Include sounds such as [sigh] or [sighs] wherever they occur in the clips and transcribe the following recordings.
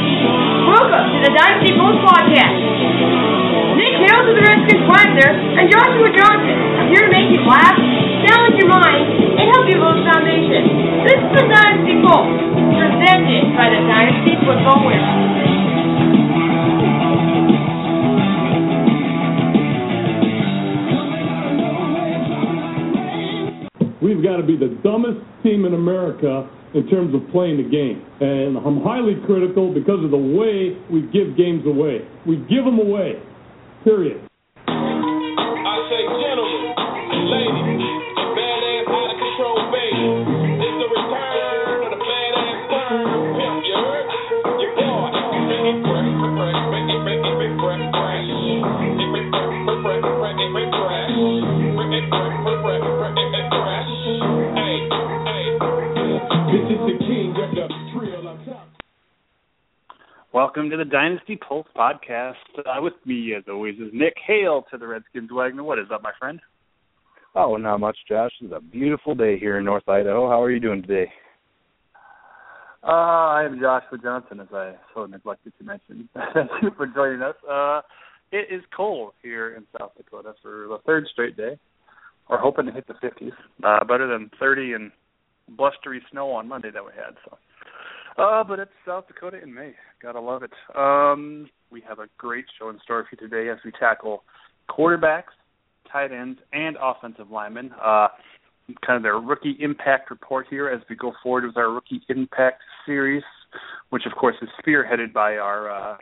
Welcome to the Dynasty Pulse Podcast. Nick Hales of the Redskins Planter and Joshua Johnson are here to make you laugh, challenge your mind, and help you build a foundation. This is the Dynasty Pulse, presented by the Dynasty Football Warehouse. We've got to be the dumbest team in America in terms of playing the game. And I'm highly critical because of the way we give games away. We give them away, period. I say, gentlemen, and ladies, Welcome to the Dynasty Pulse podcast. Uh, with me, as always, is Nick Hail to the Redskins Wagner. What is up, my friend? Oh, not much, Josh. It's a beautiful day here in North Idaho. How are you doing today? Uh, I am Joshua Johnson, as I so neglected to mention. [laughs] Thank you for joining us. Uh, it is cold here in South Dakota for the third straight day. We're hoping to hit the 50s. Uh, better than 30 and blustery snow on Monday that we had. So, uh, but it's South Dakota in May. Gotta love it. Um, we have a great show in store for you today as we tackle quarterbacks, tight ends, and offensive linemen. Uh, kind of their rookie impact report here as we go forward with our rookie impact series, which of course is spearheaded by our uh,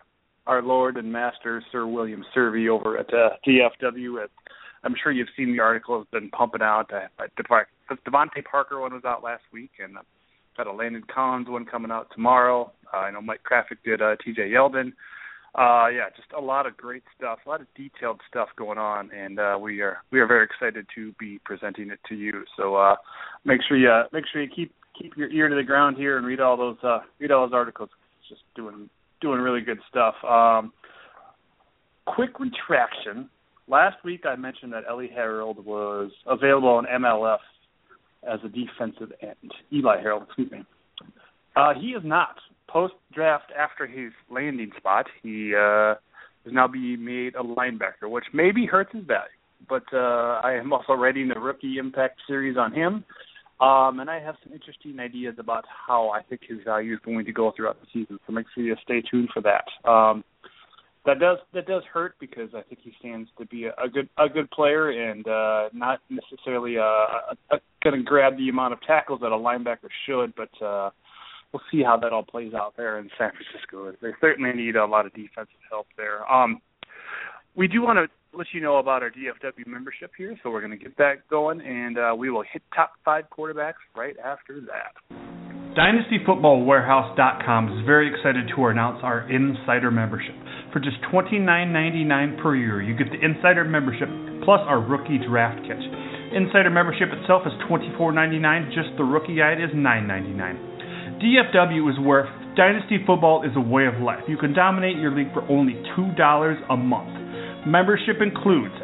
our Lord and Master Sir William Servey over at uh, DFW. At, I'm sure you've seen the article has been pumping out. Uh, DeVante Parker one was out last week, and got a Landon Collins one coming out tomorrow. Uh, I know Mike Krafik did uh, T.J. Yeldon. Uh, yeah, just a lot of great stuff, a lot of detailed stuff going on, and uh, we are we are very excited to be presenting it to you. So uh, make sure you make sure you keep keep your ear to the ground here and read all those uh, read all those articles. It's just doing doing really good stuff. Um, quick retraction. Last week I mentioned that Ellie Harold was available on MLF as a defensive end. Eli Harold, excuse me. Uh, he is not. Post draft after his landing spot, he uh, is now being made a linebacker, which maybe hurts his value. But uh, I am also writing a rookie impact series on him. Um, and I have some interesting ideas about how I think his value is going to go throughout the season. So make sure you stay tuned for that. Um, that does that does hurt because I think he stands to be a, a good a good player and uh, not necessarily a, a, going to grab the amount of tackles that a linebacker should, but uh, we'll see how that all plays out there in San Francisco. They certainly need a lot of defensive help there. Um, we do want to let you know about our DFW membership here, so we're going to get that going, and uh, we will hit top five quarterbacks right after that. DynastyFootballWarehouse.com is very excited to announce our Insider membership. For just $29.99 per year, you get the Insider membership plus our rookie draft kit. Insider membership itself is $24.99, just the rookie guide is $9.99. DFW is where Dynasty football is a way of life. You can dominate your league for only $2 a month. Membership includes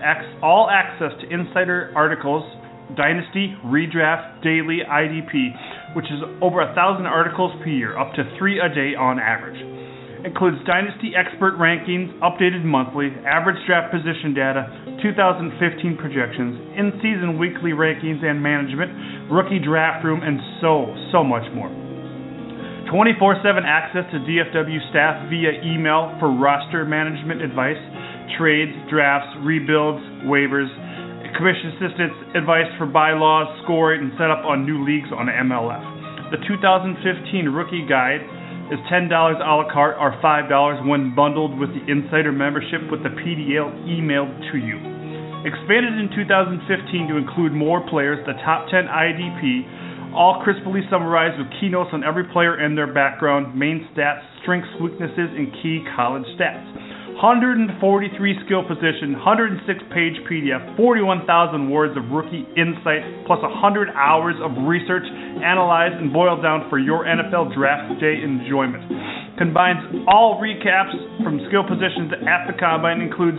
all access to insider articles, Dynasty, Redraft, Daily, IDP, which is over a thousand articles per year, up to three a day on average. Includes Dynasty expert rankings, updated monthly, average draft position data, 2015 projections, in season weekly rankings and management, rookie draft room, and so, so much more. 24 7 access to DFW staff via email for roster management advice, trades, drafts, rebuilds, waivers, commission assistance, advice for bylaws, scoring, and setup on new leagues on MLF. The 2015 rookie guide is $10 a la carte or $5 when bundled with the insider membership with the PDL emailed to you. Expanded in 2015 to include more players, the top 10 IDP all crisply summarized with keynotes on every player and their background, main stats, strengths, weaknesses, and key college stats. 143 skill position, 106 page PDF, 41,000 words of rookie insight, plus 100 hours of research analyzed and boiled down for your NFL draft day enjoyment. Combines all recaps from skill positions at the combine, includes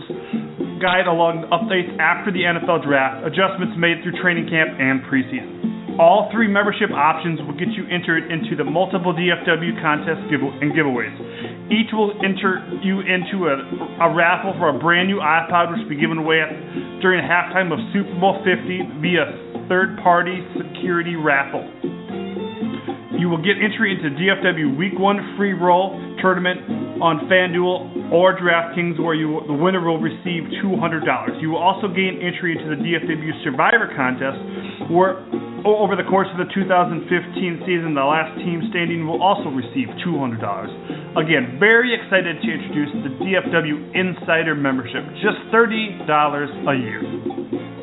guide along updates after the NFL draft, adjustments made through training camp and preseason. All three membership options will get you entered into the multiple DFW contests and giveaways. Each will enter you into a, a raffle for a brand new iPod, which will be given away at, during halftime of Super Bowl 50 via third party security raffle. You will get entry into DFW Week 1 free roll tournament on FanDuel or DraftKings, where you, the winner will receive $200. You will also gain entry into the DFW Survivor contest, where over the course of the 2015 season, the last team standing will also receive $200. Again, very excited to introduce the DFW Insider membership, just $30 a year.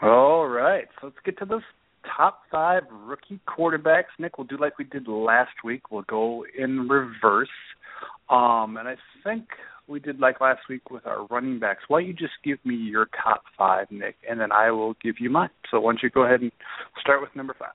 All right, so let's get to those top five rookie quarterbacks. Nick, we'll do like we did last week. We'll go in reverse. Um, and I think we did like last week with our running backs. Why don't you just give me your top five, Nick, and then I will give you mine. So why don't you go ahead and start with number five?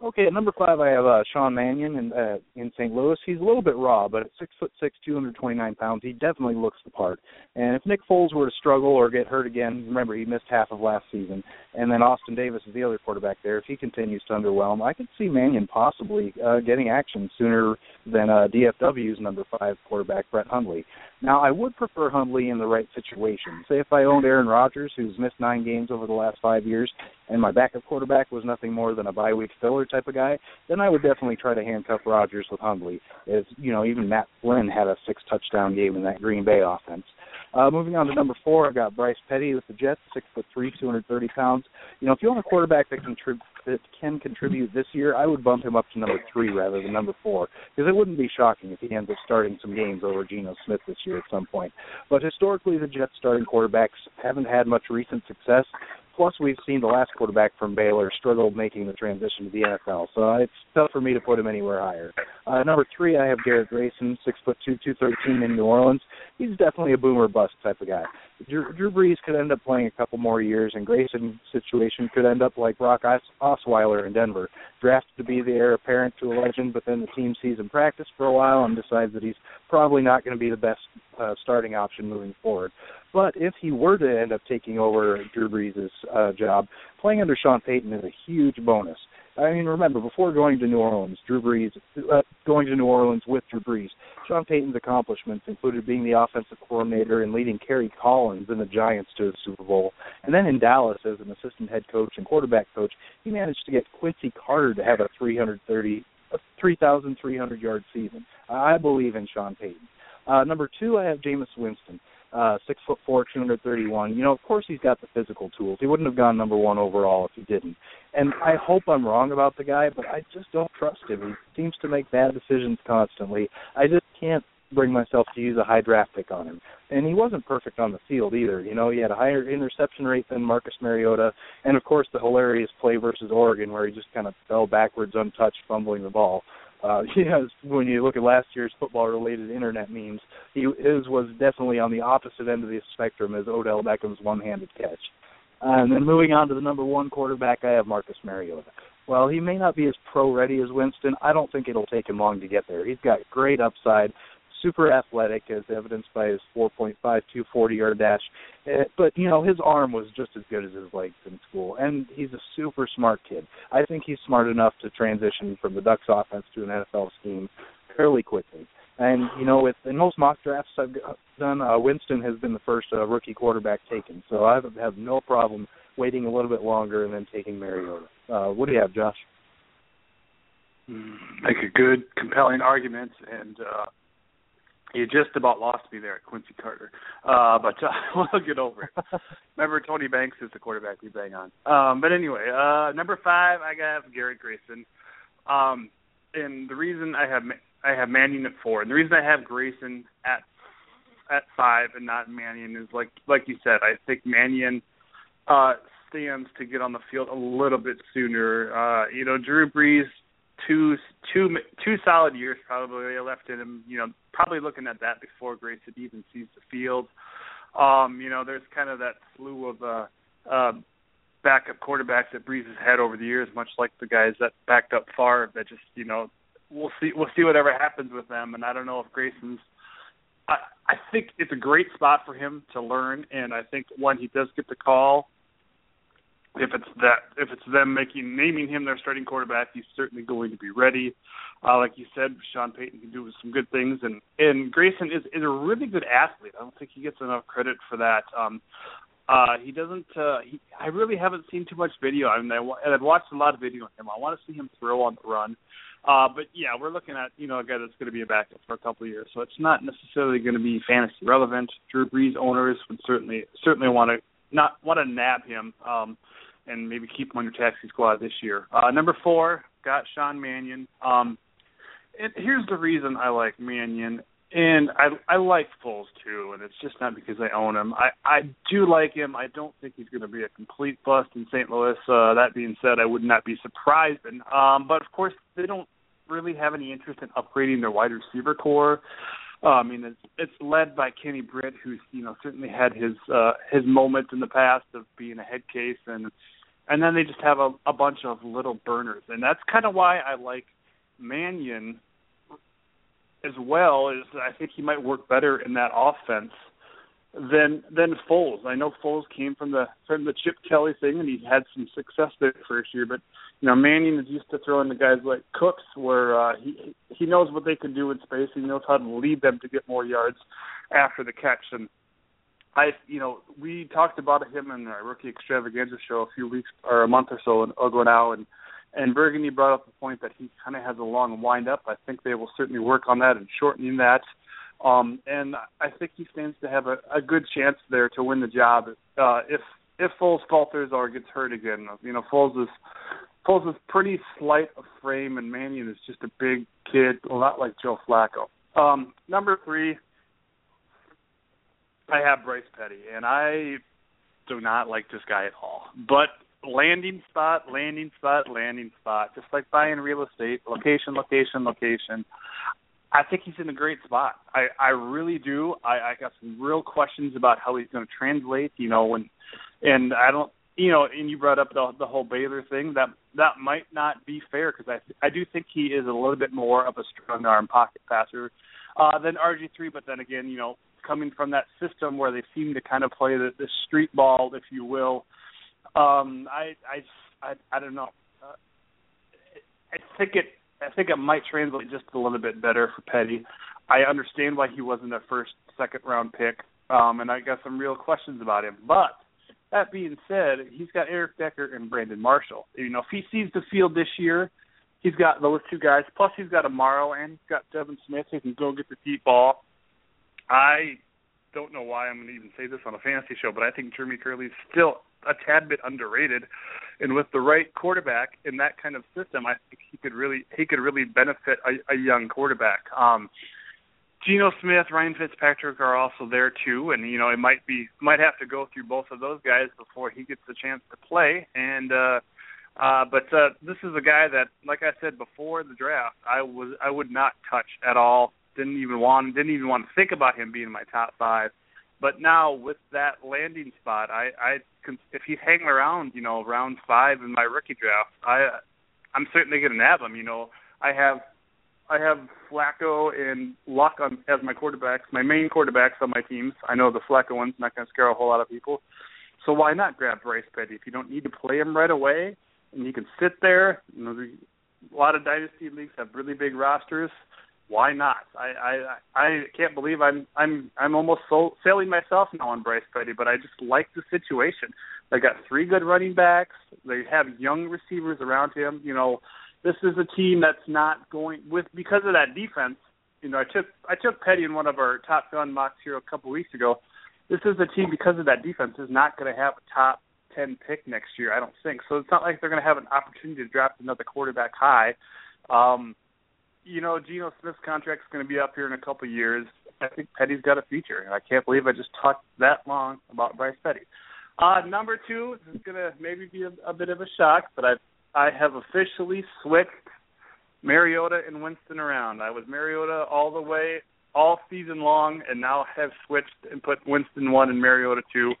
Okay, at number five, I have uh, Sean Mannion in uh, in St. Louis. He's a little bit raw, but at six foot six, two hundred twenty nine pounds, he definitely looks the part. And if Nick Foles were to struggle or get hurt again, remember he missed half of last season, and then Austin Davis is the other quarterback there. If he continues to underwhelm, I could see Mannion possibly uh, getting action sooner than uh, DFW's number five quarterback Brett Hundley. Now, I would prefer Hundley in the right situation. Say if I owned Aaron Rodgers, who's missed nine games over the last five years, and my backup quarterback was nothing more than a bye week filler type of guy, then I would definitely try to handcuff Rodgers with Hundley. As you know, even Matt Flynn had a six touchdown game in that Green Bay offense. Uh, moving on to number four, I got Bryce Petty with the Jets, six foot three, two hundred thirty pounds. You know, if you want a quarterback that contrib- that can contribute this year, I would bump him up to number three rather than number four, because it wouldn't be shocking if he ends up starting some games over Geno Smith this year at some point. But historically, the Jets starting quarterbacks haven't had much recent success. Plus, we've seen the last quarterback from Baylor struggle making the transition to the NFL, so it's tough for me to put him anywhere higher. Uh, number three, I have Garrett Grayson, six foot two, two thirteen in New Orleans. He's definitely a boomer bust type of guy. Drew, Drew Brees could end up playing a couple more years, and Grayson's situation could end up like Brock Os- Osweiler in Denver, drafted to be the heir apparent to a legend, but then the team sees him practice for a while and decides that he's probably not going to be the best uh, starting option moving forward. But if he were to end up taking over Drew Brees' uh, job, playing under Sean Payton is a huge bonus. I mean, remember, before going to New Orleans, Drew Brees, uh, going to New Orleans with Drew Brees, Sean Payton's accomplishments included being the offensive coordinator and leading Kerry Collins and the Giants to the Super Bowl. And then in Dallas, as an assistant head coach and quarterback coach, he managed to get Quincy Carter to have a 330, a 3,300 yard season. I believe in Sean Payton. Uh, number two, I have Jameis Winston uh, six foot four, two hundred thirty-one. You know, of course, he's got the physical tools. He wouldn't have gone number one overall if he didn't. And I hope I'm wrong about the guy, but I just don't trust him. He seems to make bad decisions constantly. I just can't bring myself to use a high draft pick on him. And he wasn't perfect on the field either. You know, he had a higher interception rate than Marcus Mariota, and of course the hilarious play versus Oregon where he just kind of fell backwards untouched, fumbling the ball. Uh, [laughs] yeah, when you look at last year's football-related internet memes, he his was definitely on the opposite end of the spectrum as Odell Beckham's one-handed catch. And then moving on to the number one quarterback, I have Marcus Mariota. While he may not be as pro-ready as Winston, I don't think it'll take him long to get there. He's got great upside, super athletic, as evidenced by his 4.52 40-yard dash. Uh, But you know, his arm was just as good as his legs in school, and he's a super smart kid. I think he's smart enough to transition from the Ducks offense to an NFL scheme fairly quickly. And you know, with in most mock drafts I've done, uh, Winston has been the first uh, rookie quarterback taken, so I have, no problem waiting a little bit longer and then taking Mariota. Uh, what do you have, Josh? make a good, compelling argument, and uh, he just about lost me there at Quincy Carter, uh, but uh, [laughs] we'll get over it. [laughs] Remember, Tony Banks is the quarterback we bang on. Um, but anyway, uh, number five, I got Garrett Grayson. Um, and the reason I have I have Mannion at four, and the reason I have Grayson at at five and not Mannion is like like you said, I think Mannion uh, stands to get on the field a little bit sooner. Uh, you know, Drew Brees two two two solid years probably left in him. You know, probably looking at that before Grayson even sees the field. Um, you know, there's kind of that slew of uh, uh, backup quarterbacks that Brees has had over the years, much like the guys that backed up far. That just you know, we'll see we'll see whatever happens with them. And I don't know if Grayson's. I, I think it's a great spot for him to learn, and I think when he does get the call, if it's that if it's them making naming him their starting quarterback, he's certainly going to be ready. Uh, like you said, Sean Payton can do some good things, and and Grayson is is a really good athlete. I don't think he gets enough credit for that. Um, uh, he doesn't. Uh, he, I really haven't seen too much video. I mean, I, and I've watched a lot of video on him. I want to see him throw on the run. Uh, but yeah, we're looking at you know a guy that's going to be a backup for a couple of years, so it's not necessarily going to be fantasy relevant. Drew Brees owners would certainly certainly want to not want to nab him. Um, and maybe keep him on your taxi squad this year. Uh, number four, got Sean Mannion. Um, and here's the reason I like Mannion, and I I like Foles too, and it's just not because I own him. I I do like him. I don't think he's going to be a complete bust in St. Louis. Uh, that being said, I would not be surprised. And, um, but of course, they don't really have any interest in upgrading their wide receiver core. Uh, I mean, it's it's led by Kenny Britt, who's you know certainly had his uh, his moment in the past of being a head case and and then they just have a, a bunch of little burners, and that's kind of why I like Mannion as well. Is I think he might work better in that offense than than Foles. I know Foles came from the from the Chip Kelly thing, and he had some success there first year. But you know, Mannion is used to throwing to guys like Cooks, where uh, he he knows what they can do in space. He knows how to lead them to get more yards after the catch, and I, you know, we talked about him in our rookie extravaganza show a few weeks or a month or so ago now, and and Burgundy brought up the point that he kind of has a long wind up. I think they will certainly work on that and shortening that. Um, and I think he stands to have a, a good chance there to win the job uh, if if Foles falters or gets hurt again. You know, Foles is Foles is pretty slight of frame, and Mannion is just a big kid, a lot like Joe Flacco. Um, number three, I have Bryce Petty, and I do not like this guy at all. But landing spot, landing spot, landing spot, just like buying real estate, location, location, location. I think he's in a great spot. I I really do. I I got some real questions about how he's going to translate. You know, when and I don't. You know, and you brought up the the whole Baylor thing. That that might not be fair because I I do think he is a little bit more of a strong arm pocket passer uh, than RG three. But then again, you know, coming from that system where they seem to kind of play the, the street ball, if you will. Um, I, I, I, I don't know. Uh, I think it, I think it might translate just a little bit better for Petty. I understand why he wasn't a first, second round pick, um, and I got some real questions about him. But that being said, he's got Eric Decker and Brandon Marshall. You know, if he sees the field this year, he's got those two guys. Plus, he's got Amaro and he's got Devin Smith who can go get the deep ball. I don't know why I'm going to even say this on a fantasy show, but I think Jeremy Kerley's still a tad bit underrated. And with the right quarterback in that kind of system, I think he could really he could really benefit a, a young quarterback. Um, Geno Smith, Ryan Fitzpatrick are also there too, and you know it might be might have to go through both of those guys before he gets the chance to play. And uh, uh, but uh, this is a guy that, like I said before the draft, I was I would not touch at all didn't even want didn't even want to think about him being my top five. But now with that landing spot, I I if he's hanging around, you know, round five in my rookie draft, I I'm certainly going to nab him. You know, I have I have Flacco and Luck on, as my quarterbacks, my main quarterbacks on my teams. I know the Flacco one's not going to scare a whole lot of people, so why not grab Bryce Petty if you don't need to play him right away and you can sit there. You know, a lot of dynasty leagues have really big rosters why not? I I I can't believe I'm I'm I'm almost so, sailing myself now on Bryce Petty, but I just like the situation. They got three good running backs. They have young receivers around him. You know, this is a team that's not going with because of that defense. you know, I took I took Petty in one of our top gun mocks here a couple weeks ago. This is a team because of that defense is not going to have a top ten pick next year. I don't think so. It's not like they're going to have an opportunity to draft another quarterback high. Um, you know, Geno Smith's contract's going to be up here in a couple of years. I think Petty's got a future, and I can't believe I just talked that long about Bryce Petty. Uh, number two is going to maybe be a, a bit of a shock, but I I have officially switched Mariota and Winston around. I was Mariota all the way, all season long, and now have switched and put Winston one and Mariota two.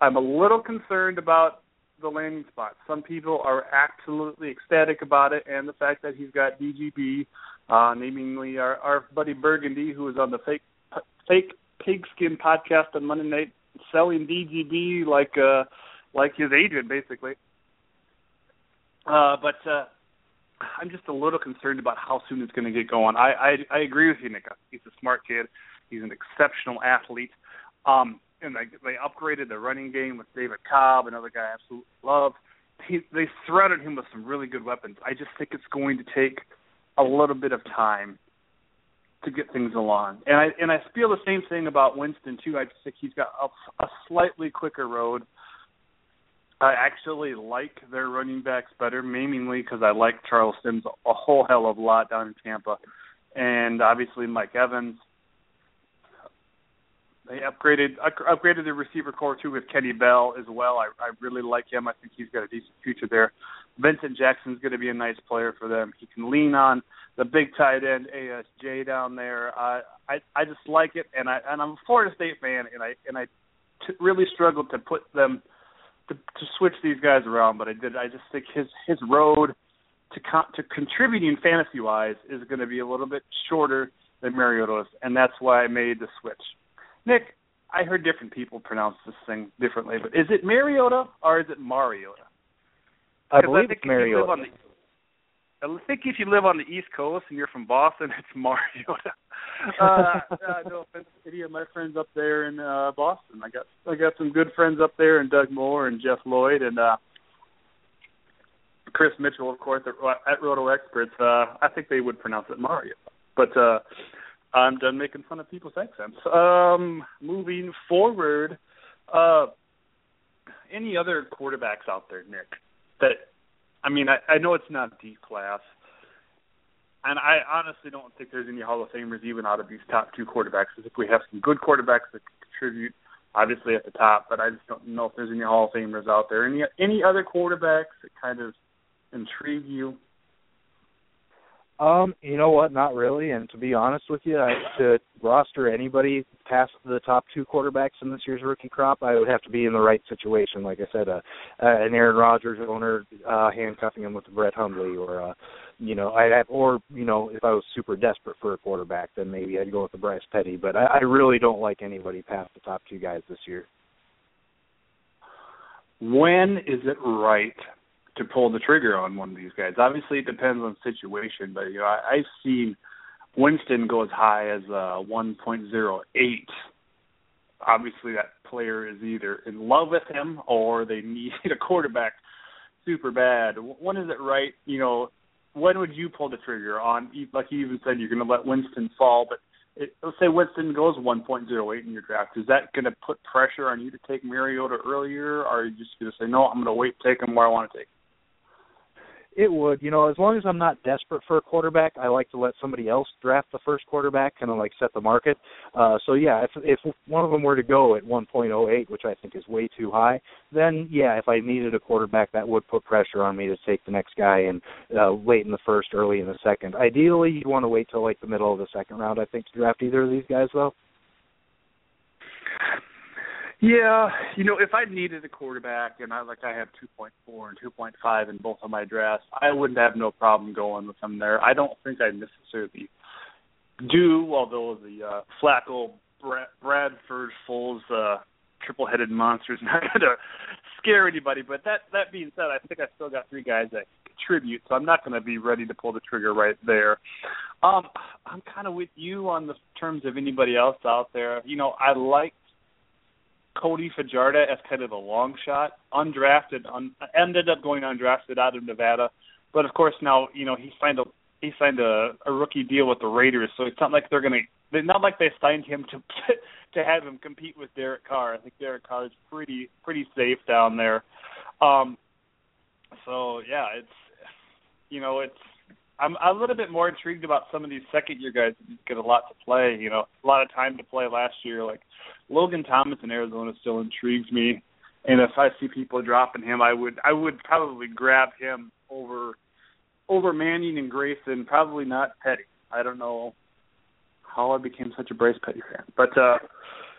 I'm a little concerned about the landing spot. Some people are absolutely ecstatic about it, and the fact that he's got DGB, uh, namely our, our buddy Burgundy, who was on the fake fake pigskin podcast on Monday night, selling DGB like uh, like his agent, basically. Uh, but uh, I'm just a little concerned about how soon it's going to get going. I, I I agree with you, Nick. He's a smart kid. He's an exceptional athlete. Um, and they they upgraded the running game with David Cobb, another guy I absolutely love. He, they surrounded him with some really good weapons. I just think it's going to take a little bit of time to get things along. And I and I feel the same thing about Winston too. I just think he's got a, a slightly quicker road. I actually like their running backs better, mainly because I like Charles Sims a whole hell of a lot down in Tampa, and obviously Mike Evans. They upgraded upgraded the receiver core too with Kenny Bell as well. I I really like him. I think he's got a decent future there. Vincent Jackson's going to be a nice player for them. He can lean on the big tight end ASJ down there. Uh, I I just like it, and I and I'm a Florida State fan, and I and I t- really struggled to put them to to switch these guys around, but I did. I just think his his road to con- to contributing fantasy wise is going to be a little bit shorter than Mariota's, and that's why I made the switch. Nick, I heard different people pronounce this thing differently, but is it Mariota or is it Mariota? I believe it's Mariota. I think if you live on the East Coast and you're from Boston, [laughs] it's Mariota. [laughs] uh, uh, no offense to any of my friends up there in uh, Boston. I got I got some good friends up there, and Doug Moore and Jeff Lloyd and uh, Chris Mitchell, of course, at, at Roto Experts. Uh, I think they would pronounce it Mario, but uh, I'm done making fun of people's accents. Um, moving forward, uh, any other quarterbacks out there, Nick? That I mean, I, I know it's not D class, and I honestly don't think there's any Hall of Famers even out of these top two quarterbacks. I think we have some good quarterbacks that contribute, obviously at the top, but I just don't know if there's any Hall of Famers out there. Any any other quarterbacks that kind of intrigue you? Um, you know what? Not really. And to be honest with you, I, to roster anybody past the top two quarterbacks in this year's rookie crop, I would have to be in the right situation. Like I said, uh, uh, an Aaron Rodgers owner uh, handcuffing him with Brett Hundley, or uh, you know, I'd have, or you know, if I was super desperate for a quarterback, then maybe I'd go with the Bryce Petty. But I, I really don't like anybody past the top two guys this year. When is it right to pull the trigger on one of these guys. Obviously, it depends on situation, but you know, I, I've seen Winston go as high as uh, 1.08. Obviously, that player is either in love with him or they need [laughs] a quarterback super bad. When is it right? You know, when would you pull the trigger on? Like you even said, you're going to let Winston fall, but it, let's say Winston goes 1.08 in your draft. Is that going to put pressure on you to take Mariota earlier, or are you just going to say no? I'm going to wait, take him where I want to take. Him? It would, you know, as long as I'm not desperate for a quarterback, I like to let somebody else draft the first quarterback, kind of like set the market. Uh, so yeah, if if one of them were to go at 1.08, which I think is way too high, then yeah, if I needed a quarterback, that would put pressure on me to take the next guy in uh, late in the first, early in the second. Ideally, you'd want to wait till like the middle of the second round, I think, to draft either of these guys, though. Yeah, you know, if I needed a quarterback and I like I have 2.4 and 2.5 in both of my drafts, I wouldn't have no problem going with them there. I don't think I necessarily do, although the uh, Flacco Brad, Bradford Foles uh, triple-headed monster is [laughs] not going to scare anybody. But that that being said, I think I still got three guys that contribute, so I'm not going to be ready to pull the trigger right there. Um, I'm kind of with you on the terms of anybody else out there. You know, I like Cody Fajardo as kind of a long shot, undrafted, un, ended up going undrafted out of Nevada, but of course now you know he signed a he signed a, a rookie deal with the Raiders, so it's not like they're gonna. They're not like they signed him to [laughs] to have him compete with Derek Carr. I think Derek Carr is pretty pretty safe down there. Um, so yeah, it's you know it's I'm a little bit more intrigued about some of these second year guys that get a lot to play. You know, a lot of time to play last year. Like Logan Thomas in Arizona still intrigues me, and if I see people dropping him, I would I would probably grab him over over Mannion and Grayson. Probably not Petty. I don't know how I became such a Bryce Petty fan, but uh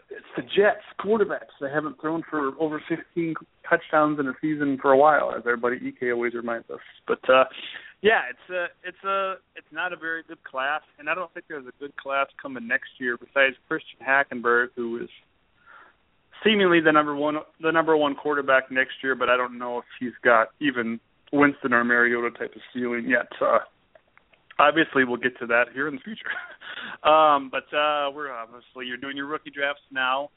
it's the Jets quarterbacks. They haven't thrown for over 15 touchdowns in a season for a while, as everybody EK always reminds us. But uh yeah, it's a it's a it's not a very good class, and I don't think there's a good class coming next year besides Christian Hackenberg, who is seemingly the number one the number one quarterback next year, but I don't know if he's got even Winston or Mariota type of ceiling yet. Uh, obviously, we'll get to that here in the future. [laughs] um, but uh, we're obviously you're doing your rookie drafts now.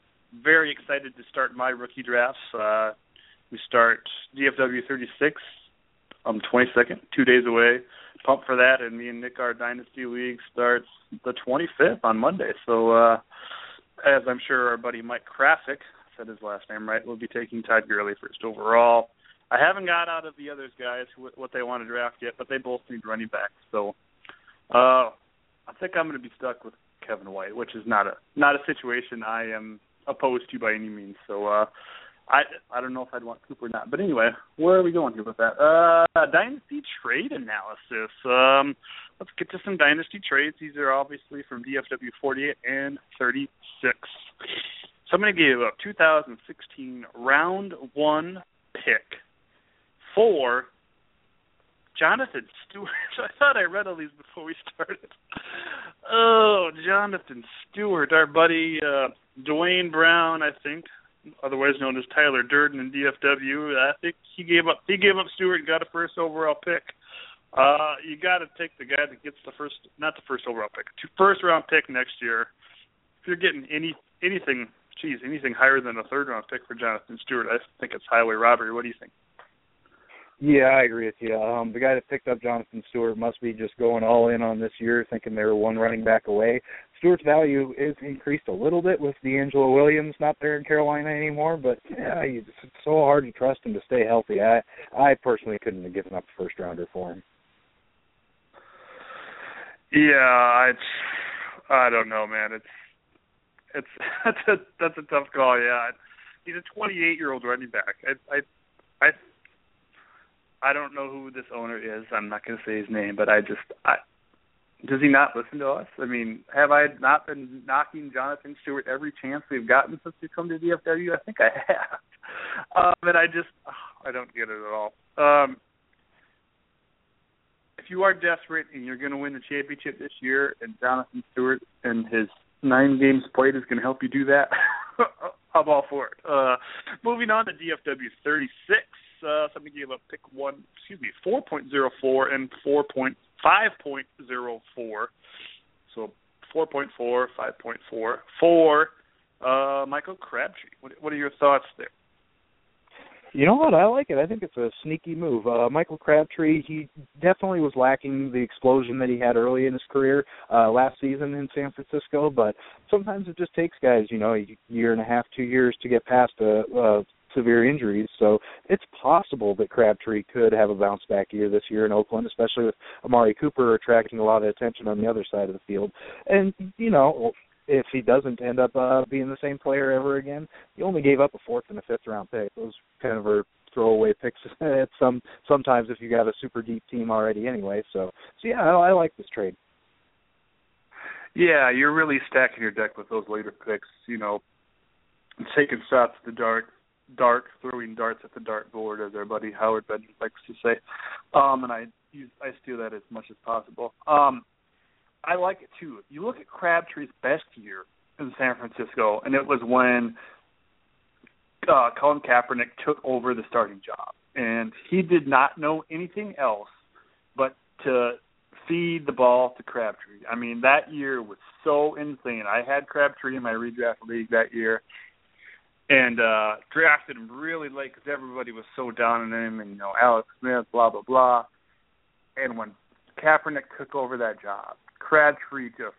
Very excited to start my rookie drafts. Uh, we start DFW 36 on the 22nd, two days away. Pump for that, and me and Nick, our Dynasty League starts the 25th on Monday. So, uh, as I'm sure our buddy Mike Krasick said his last name right, we'll be taking Todd Gurley first overall. I haven't got out of the others guys what they want to draft yet, but they both need running backs. So, uh, I think I'm going to be stuck with Kevin White, which is not a not a situation I am opposed to by any means. So, uh, I I don't know if I'd want Cooper or not. But anyway, where are we going here with that? Uh dynasty trade analysis. Um let's get to some dynasty trades. These are obviously from DFW 48 and 36. So I'm going to give up 2016 round 1 pick for Jonathan Stewart. [laughs] I thought I read all these before we started. Oh, Jonathan Stewart, our buddy uh Dwayne Brown, I think, otherwise known as Tyler Durden in DFW. I think he gave up he gave up Stewart and got a first overall pick. Uh you got to take the guy that gets the first not the first overall pick, first round pick next year. If you're getting any anything, geez, anything higher than a third round pick for Jonathan Stewart, I think it's highway robbery. What do you think? Yeah, I agree with you. Um, the guy that picked up Jonathan Stewart must be just going all in on this year, thinking they were one running back away. Stewart's value is increased a little bit with DeAngelo Williams not there in Carolina anymore, but yeah, it's so hard to trust him to stay healthy. I I personally couldn't have given up a first rounder for him. Yeah, it's I don't know, man. It's it's [laughs] that's a that's a tough call. Yeah, he's a 28 year old running back. I I I I don't know who this owner is. I'm not going to say his name, but I just I does he not listen to us? I mean, have I not been knocking Jonathan Stewart every chance we've gotten since we come to DFW? I think I have. Um, and I just oh, I don't get it at all. Um, if you are desperate and you're going to win the championship this year, and Jonathan Stewart and his nine games played is going to help you do that, [laughs] I'm all for it. Uh, moving on to DFW 36. Uh, somebody gave up pick one, excuse me, 4.04 and 4.5.04. So 4.4, 5.4 for uh, Michael Crabtree. What, what are your thoughts there? You know what? I like it. I think it's a sneaky move. Uh, Michael Crabtree, he definitely was lacking the explosion that he had early in his career uh, last season in San Francisco. But sometimes it just takes guys, you know, a year and a half, two years to get past a, a severe injuries. So it's possible that Crabtree could have a bounce back year this year in Oakland, especially with Amari Cooper attracting a lot of attention on the other side of the field. And you know, if he doesn't end up uh, being the same player ever again, he only gave up a fourth and a fifth round pick. Those kind of are throwaway picks [laughs] at some sometimes if you got a super deep team already anyway. So so yeah, I, I like this trade. Yeah, you're really stacking your deck with those later picks. You know, taking shots at the dark, dark, throwing darts at the dartboard, as our buddy Howard Benjamin likes to say. Um, and I use I steal that as much as possible. Um, I like it too. You look at Crabtree's best year in San Francisco, and it was when uh, Colin Kaepernick took over the starting job, and he did not know anything else but to feed the ball to Crabtree. I mean, that year was so insane. I had Crabtree in my redraft league that year, and uh drafted him really late because everybody was so down on him, and you know Alex Smith, blah blah blah. And when Kaepernick took over that job, Crabtree just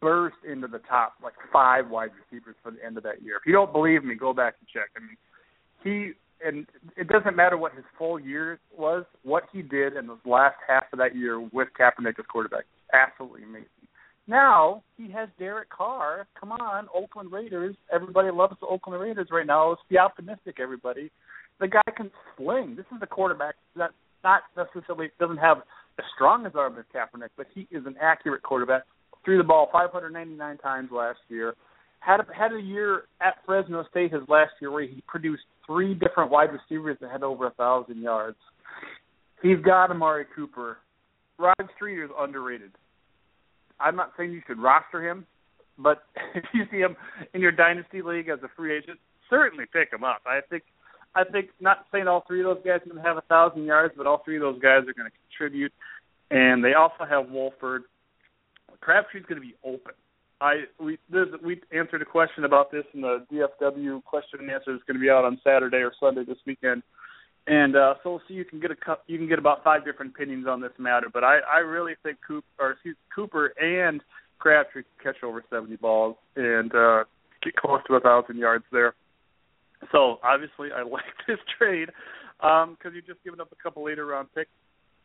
burst into the top like five wide receivers for the end of that year. If you don't believe me, go back and check. I mean, he and it doesn't matter what his full year was. What he did in the last half of that year with Kaepernick as quarterback, absolutely amazing. Now he has Derek Carr. Come on, Oakland Raiders. Everybody loves the Oakland Raiders right now. Let's be optimistic, everybody. The guy can sling. This is a quarterback that not necessarily doesn't have as strong as arm as Kaepernick, but he is an accurate quarterback. Threw the ball 599 times last year. Had a, had a year at Fresno State his last year where he produced three different wide receivers that had over a thousand yards. He's got Amari Cooper. Rod Streater is underrated. I'm not saying you should roster him, but [laughs] if you see him in your dynasty league as a free agent, certainly pick him up. I think I think not saying all three of those guys are going to have a thousand yards, but all three of those guys are going to contribute. And they also have Walford. Crabtree's going to be open. I we this, we answered a question about this in the DFW question and answer is going to be out on Saturday or Sunday this weekend, and uh, so see. You can get a you can get about five different opinions on this matter, but I I really think Cooper or excuse, Cooper and Crabtree can catch over seventy balls and uh, get close to a thousand yards there. So obviously I [laughs] like this trade because um, you're just giving up a couple later round picks,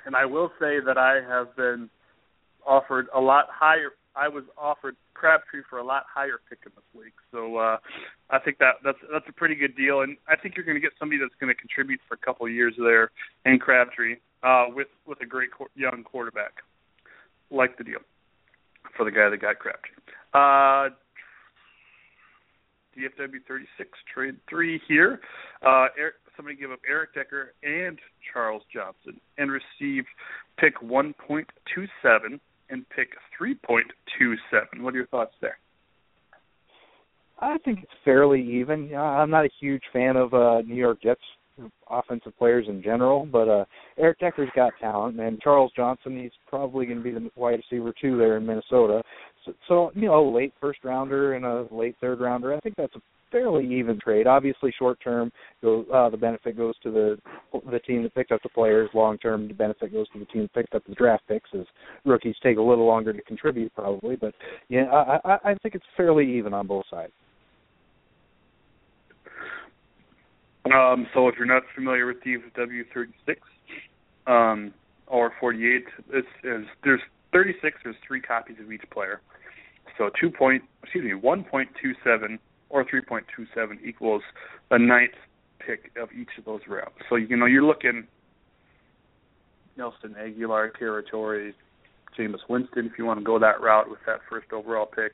and I will say that I have been offered a lot higher I was offered Crabtree for a lot higher pick in this league. So uh, I think that that's that's a pretty good deal, and I think you're going to get somebody that's going to contribute for a couple of years there in Crabtree uh, with with a great co- young quarterback. Like the deal for the guy that got Crabtree. Uh, DFW 36 trade three here. Uh, Eric, somebody give up Eric Decker and Charles Johnson and received pick 1.27 and pick 3.27. What are your thoughts there? I think it's fairly even. I'm not a huge fan of uh New York Jets offensive players in general, but uh Eric Decker's got talent, and Charles Johnson, he's probably going to be the wide receiver too there in Minnesota. So, so you know, late first rounder and a late third rounder. I think that's a fairly even trade. Obviously, short term, uh, the benefit goes to the the team that picked up the players. Long term, the benefit goes to the team that picked up the draft picks. As rookies take a little longer to contribute, probably. But yeah, I, I, think it's fairly even on both sides. Um, so if you're not familiar with the W36 um, or 48, this is there's 36. There's three copies of each player. So two point, excuse me, 1.27 or 3.27 equals the ninth pick of each of those rounds. So you know you're looking Nelson Agholor territory, Jameis Winston if you want to go that route with that first overall pick.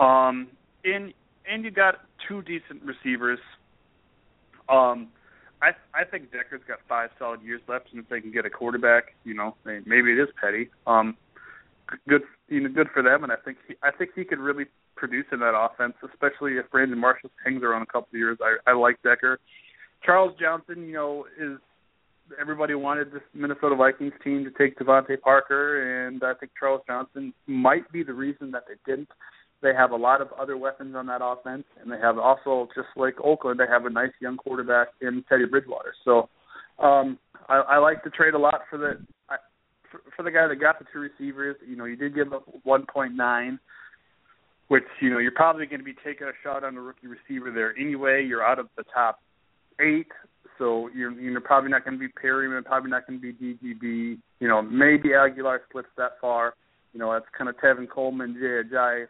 Um, and and you got two decent receivers. Um, I I think Decker's got five solid years left, and if they can get a quarterback, you know, maybe it is Petty. Um, good, you know, good for them, and I think he, I think he could really produce in that offense, especially if Brandon Marshall hangs around a couple of years. I, I like Decker. Charles Johnson, you know, is everybody wanted this Minnesota Vikings team to take DeVante Parker, and I think Charles Johnson might be the reason that they didn't. They have a lot of other weapons on that offense, and they have also, just like Oakland, they have a nice young quarterback in Teddy Bridgewater. So um, I, I like the trade a lot for the for the guy that got the two receivers. You know, you did give up 1.9 which you know you're probably going to be taking a shot on a rookie receiver there anyway. You're out of the top eight, so you're you're probably not going to be Perriman, probably not going to be DGB. You know, maybe Agholor splits that far. You know, that's kind of Tevin Coleman, Jay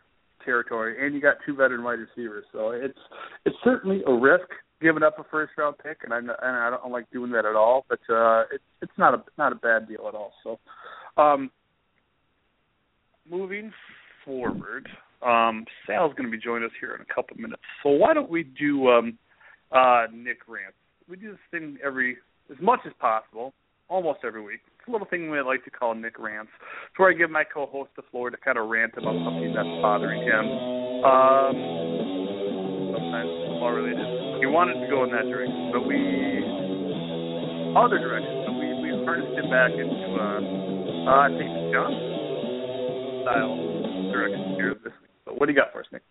territory, and you got two veteran wide receivers. So it's it's certainly a risk giving up a first round pick, and I and I don't like doing that at all. But uh, it's it's not a not a bad deal at all. So, um, moving forward, um, Sal's going to be joining us here in a couple of minutes. So why don't we do um, uh, Nick rants? We do this thing every as much as possible, almost every week. It's a little thing we like to call Nick rants. It's where I give my co-host the floor to kind of rant about something that's bothering him. Um, sometimes football related. He wanted to go in that direction, but we other direction. So we we harnessed him back into uh, uh, I think John style direction here this So what do you got for us, Nick?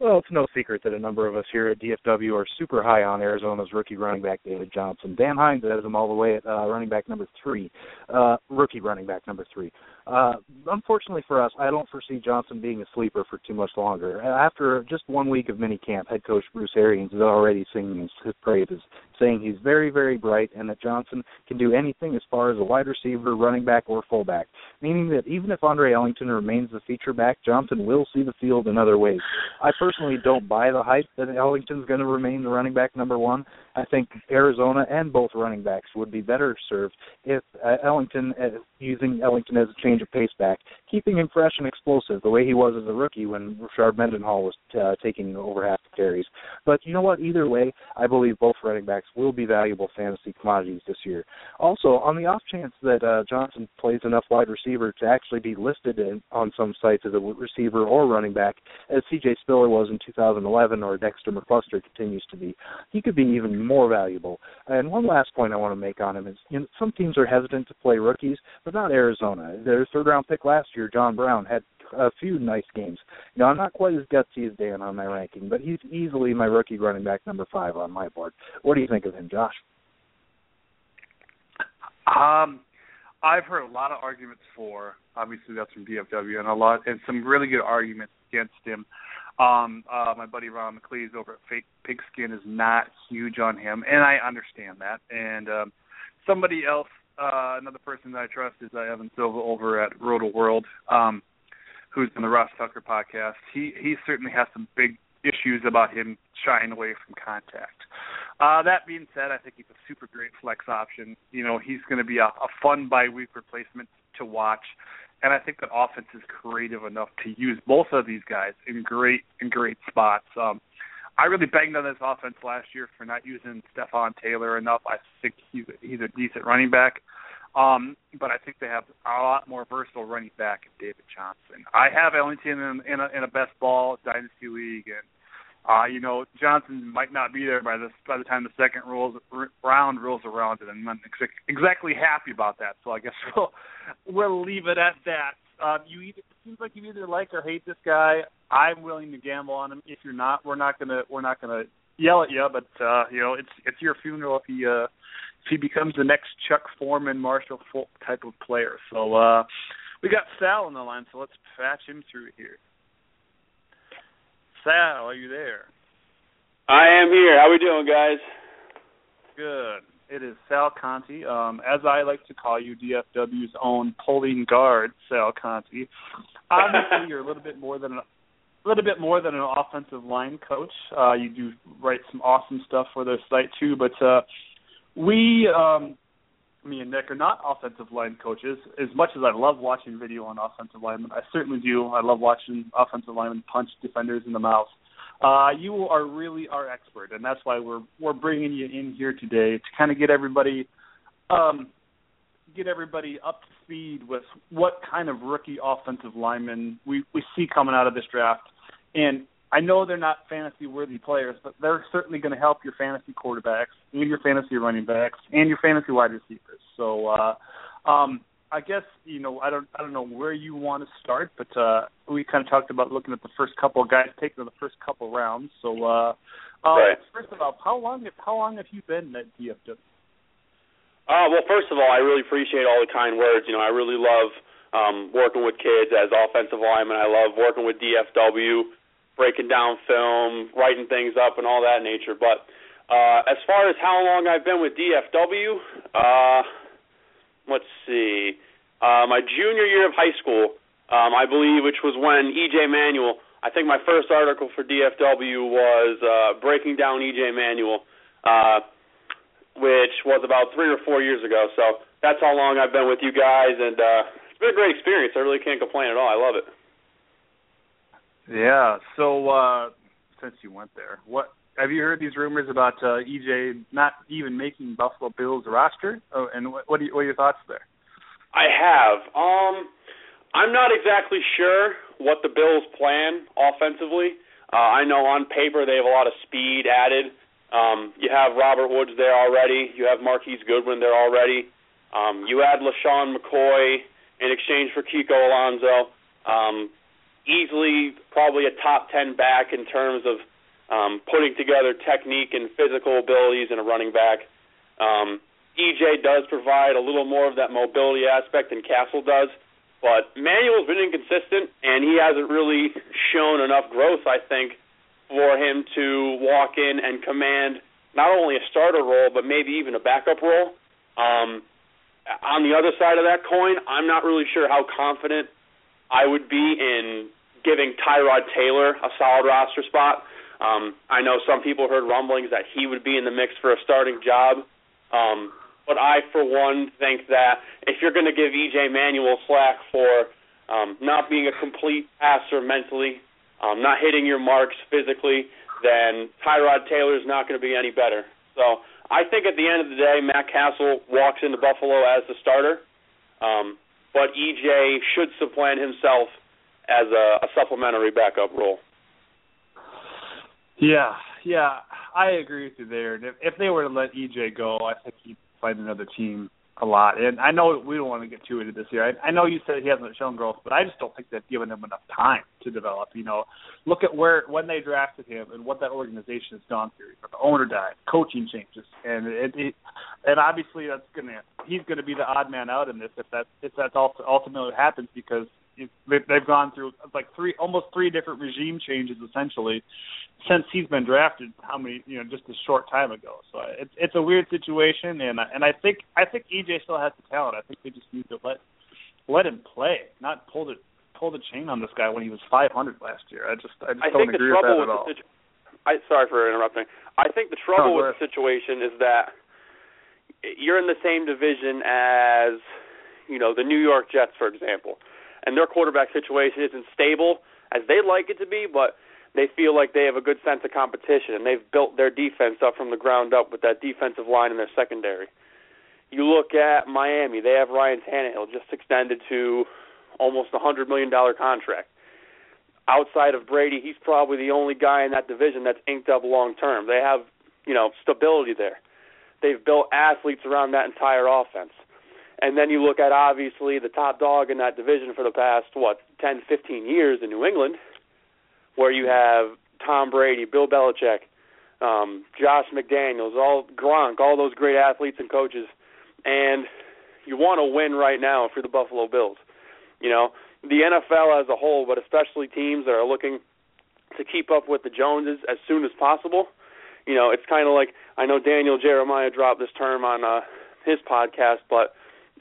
Well, it's no secret that a number of us here at DFW are super high on Arizona's rookie running back David Johnson. Dan Hines has him all the way at uh, running back number three, uh, rookie running back number three. Uh, unfortunately for us, I don't foresee Johnson being a sleeper for too much longer. After just one week of minicamp, head coach Bruce Arians is already singing his praises, saying he's very, very bright and that Johnson can do anything as far as a wide receiver, running back, or fullback. Meaning that even if Andre Ellington remains the feature back, Johnson will see the field in other ways. I personally don't buy the hype that Ellington's going to remain the running back number one. I think Arizona and both running backs would be better served if uh, Ellington, uh, using Ellington as a change of pace back, keeping him fresh and explosive the way he was as a rookie when Rashard Mendenhall was uh, taking over half the carries. But you know what? Either way, I believe both running backs will be valuable fantasy commodities this year. Also, on the off chance that uh, Johnson plays enough wide receiver to actually be listed in, on some sites as a receiver or running back, as C.J. Spiller was in 2011 or Dexter McCluster continues to be, he could be even more valuable. And one last point I want to make on him is you know, some teams are hesitant to play rookies, but not Arizona. Their third round pick last year, John Brown, had a few nice games. You know, I'm not quite as gutsy as Dan on my ranking, but he's easily my rookie running back number five on my board. What do you think of him, Josh? Um, I've heard a lot of arguments for. Obviously, that's from DFW, and a lot and some really good arguments against him. Um, uh, my buddy Ron McLeese over at Fake Pigskin is not huge on him, and I understand that. And um, somebody else, uh, another person that I trust is uh, Evan Silva over at Roto World, um, who's in the Ross Tucker podcast. He he certainly has some big issues about him shying away from contact. Uh, that being said, I think he's a super great flex option. You know, he's going to be a, a fun bye week replacement to watch and I think that offense is creative enough to use both of these guys in great in great spots. Um, I really banged on this offense last year for not using Stepfan Taylor enough. I think he's he's a decent running back, um, but I think they have a lot more versatile running back in David Johnson. I have Ellington in, in, a, in a best ball dynasty league, and uh, you know, Johnson might not be there by the by the time the second rolls, r- round rolls around, and I'm not ex- exactly happy about that. So I guess we'll we'll leave it at that. Uh, you either, it seems like you either like or hate this guy. I'm willing to gamble on him. If you're not, we're not gonna we're not gonna yell at you. But uh, you know, it's it's your funeral if he uh, if he becomes the next Chuck Foreman, Marshall Faulk type of player. So uh, we got Sal on the line, so let's patch him through here. Sal, are you there? I am here. How are we doing, guys? Good. It is Sal Conti, um, as I like to call you, DFW's own pulling guard, Sal Conti. Obviously, you're a little bit more than a, a little bit more than an offensive line coach. Uh, you do write some awesome stuff for their site too, but uh, we, um, me and Nick, are not offensive line coaches. As much as I love watching video on offensive linemen, I certainly do. I love watching offensive linemen punch defenders in the mouth. Uh, you are really our expert, and that's why we're we're bringing you in here today to kind of get everybody, um, get everybody up to speed with what kind of rookie offensive linemen we we see coming out of this draft. And I know they're not fantasy worthy players, but they're certainly going to help your fantasy quarterbacks and your fantasy running backs and your fantasy wide receivers. So uh, um, I guess you know I don't I don't know where you want to start, but uh, we kind of talked about looking at the first couple of guys taken in the first couple of rounds. So uh, uh, Right. first of all, how long have how long have you been at DFW? Uh, well, first of all, I really appreciate all the kind words. You know, I really love um, working with kids as offensive linemen. I love working with DFW, breaking down film, writing things up, and all that nature. But uh, as far as how long I've been with DFW, uh, let's see, uh, my junior year of high school, um, I believe, which was when EJ Manuel. I think my first article for DFW was uh, breaking down EJ Manuel. Uh, which was about three or four years ago. So that's how long I've been with you guys, and uh, it's been a great experience. I really can't complain at all. I love it. Yeah. So uh, since you went there, what have you heard these rumors about uh, EJ not even making Buffalo Bills roster? Oh, and what what, you, what are your thoughts there? I have. Um, I'm not exactly sure what the Bills plan offensively. Uh, I know on paper they have a lot of speed added. Um, you have Robert Woods there already. You have Marquise Goodwin there already. Um, you add LeSean McCoy in exchange for Kiko Alonso. Um, easily probably a top 10 back in terms of um, putting together technique and physical abilities in a running back. Um, EJ does provide a little more of that mobility aspect than Cassel does, but Manuel's been inconsistent, and he hasn't really shown enough growth, I think, for him to walk in and command not only a starter role, but maybe even a backup role. Um, on the other side of that coin, I'm not really sure how confident I would be in giving Tyrod Taylor a solid roster spot. Um, I know some people heard rumblings that he would be in the mix for a starting job. Um, but I, for one, think that if you're going to give EJ Manuel slack for um, not being a complete passer mentally, um, not hitting your marks physically, then Tyrod Taylor is not going to be any better. So I think at the end of the day, Matt Cassel walks into Buffalo as the starter, um, but EJ should supplant himself as a, a supplementary backup role. Yeah, yeah, I agree with you there. If, if they were to let EJ go, I think he'd find another team a lot. And I know we don't want to get too into this here. I, I know you said he hasn't shown growth, but I just don't think they've given him enough time to develop. You know, look at where when they drafted him and what that organization has gone through. The owner died, coaching changes, and it, it and obviously that's gonna he's gonna be the odd man out in this if that if that's ultimately what happens because they've gone through like three almost three different regime changes essentially since he's been drafted how many you know just a short time ago. So it's it's a weird situation and and I think I think EJ still has the talent. I think they just need to let let him play not pull the pull the chain on this guy when he was 500 last year. I just I just I don't agree with that at all. situ- I sorry for interrupting. I think the trouble No, with the situation is that you're in the same division as you know the New York Jets, for example, and their quarterback situation isn't stable as they'd like it to be, but they feel like they have a good sense of competition and they've built their defense up from the ground up with that defensive line in their secondary. You look at Miami; they have Ryan Tannehill just extended to almost a hundred million dollar contract outside of Brady, he's probably the only guy in that division that's inked up long term. They have, you know, stability there. They've built athletes around that entire offense. And then you look at obviously the top dog in that division for the past what, 10, 15 years in New England, where you have Tom Brady, Bill Belichick, um, Josh McDaniels, all Gronk, all those great athletes and coaches. And you want to win right now for the Buffalo Bills. You know, the NFL as a whole, but especially teams that are looking to keep up with the Joneses as soon as possible. You know, it's kind of like I know Daniel Jeremiah dropped this term on uh, his podcast, but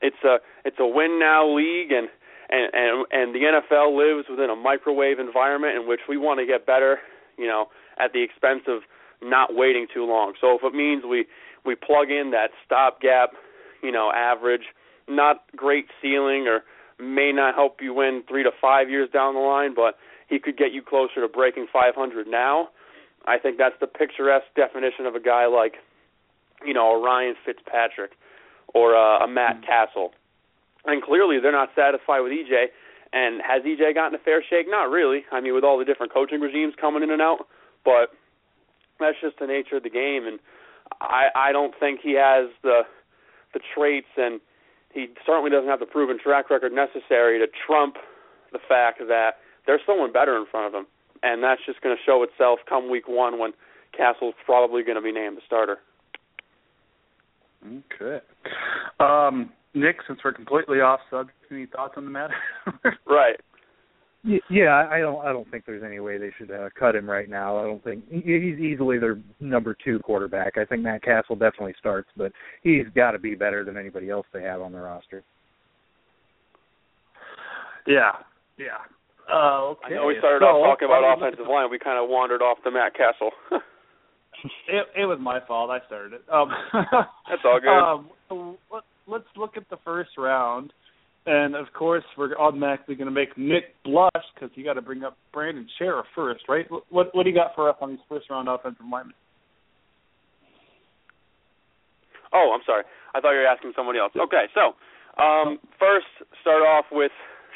it's a it's a win now league, and and and and the NFL lives within a microwave environment in which we want to get better. You know, at the expense of not waiting too long. So if it means we we plug in that stopgap, you know, average, not great ceiling or may not help you win three to five years down the line, but he could get you closer to breaking 500 now. I think that's the picturesque definition of a guy like, you know, Ryan Fitzpatrick or a, a Matt Cassel. And clearly they're not satisfied with EJ. And has EJ gotten a fair shake? Not really. I mean, with all the different coaching regimes coming in and out, but that's just the nature of the game. And I I don't think he has the the traits and he certainly doesn't have the proven track record necessary to trump the fact that there's someone better in front of him, and that's just going to show itself come week one when Cassel's probably going to be named the starter. Okay. Um, Nick, since we're completely off subject, any thoughts on the matter? [laughs] right. Yeah, I don't. I don't think there's any way they should uh, cut him right now. I don't think he's easily their number two quarterback. I think Matt Cassel definitely starts, but he's got to be better than anybody else they have on the roster. Yeah, yeah. Uh, okay. I know we started so, off talking about well, offensive line. We kind of wandered off to Matt Cassel. [laughs] it, it was my fault. I started it. Um, [laughs] That's all good. Um, let, let's look at the first round. And of course, we're automatically going to make Nick blush because you got to bring up Brandon Scherff first, right? What what do you got for us on these first round offensive linemen? Oh, I'm sorry. I thought you were asking somebody else. Okay, so um, first, start off with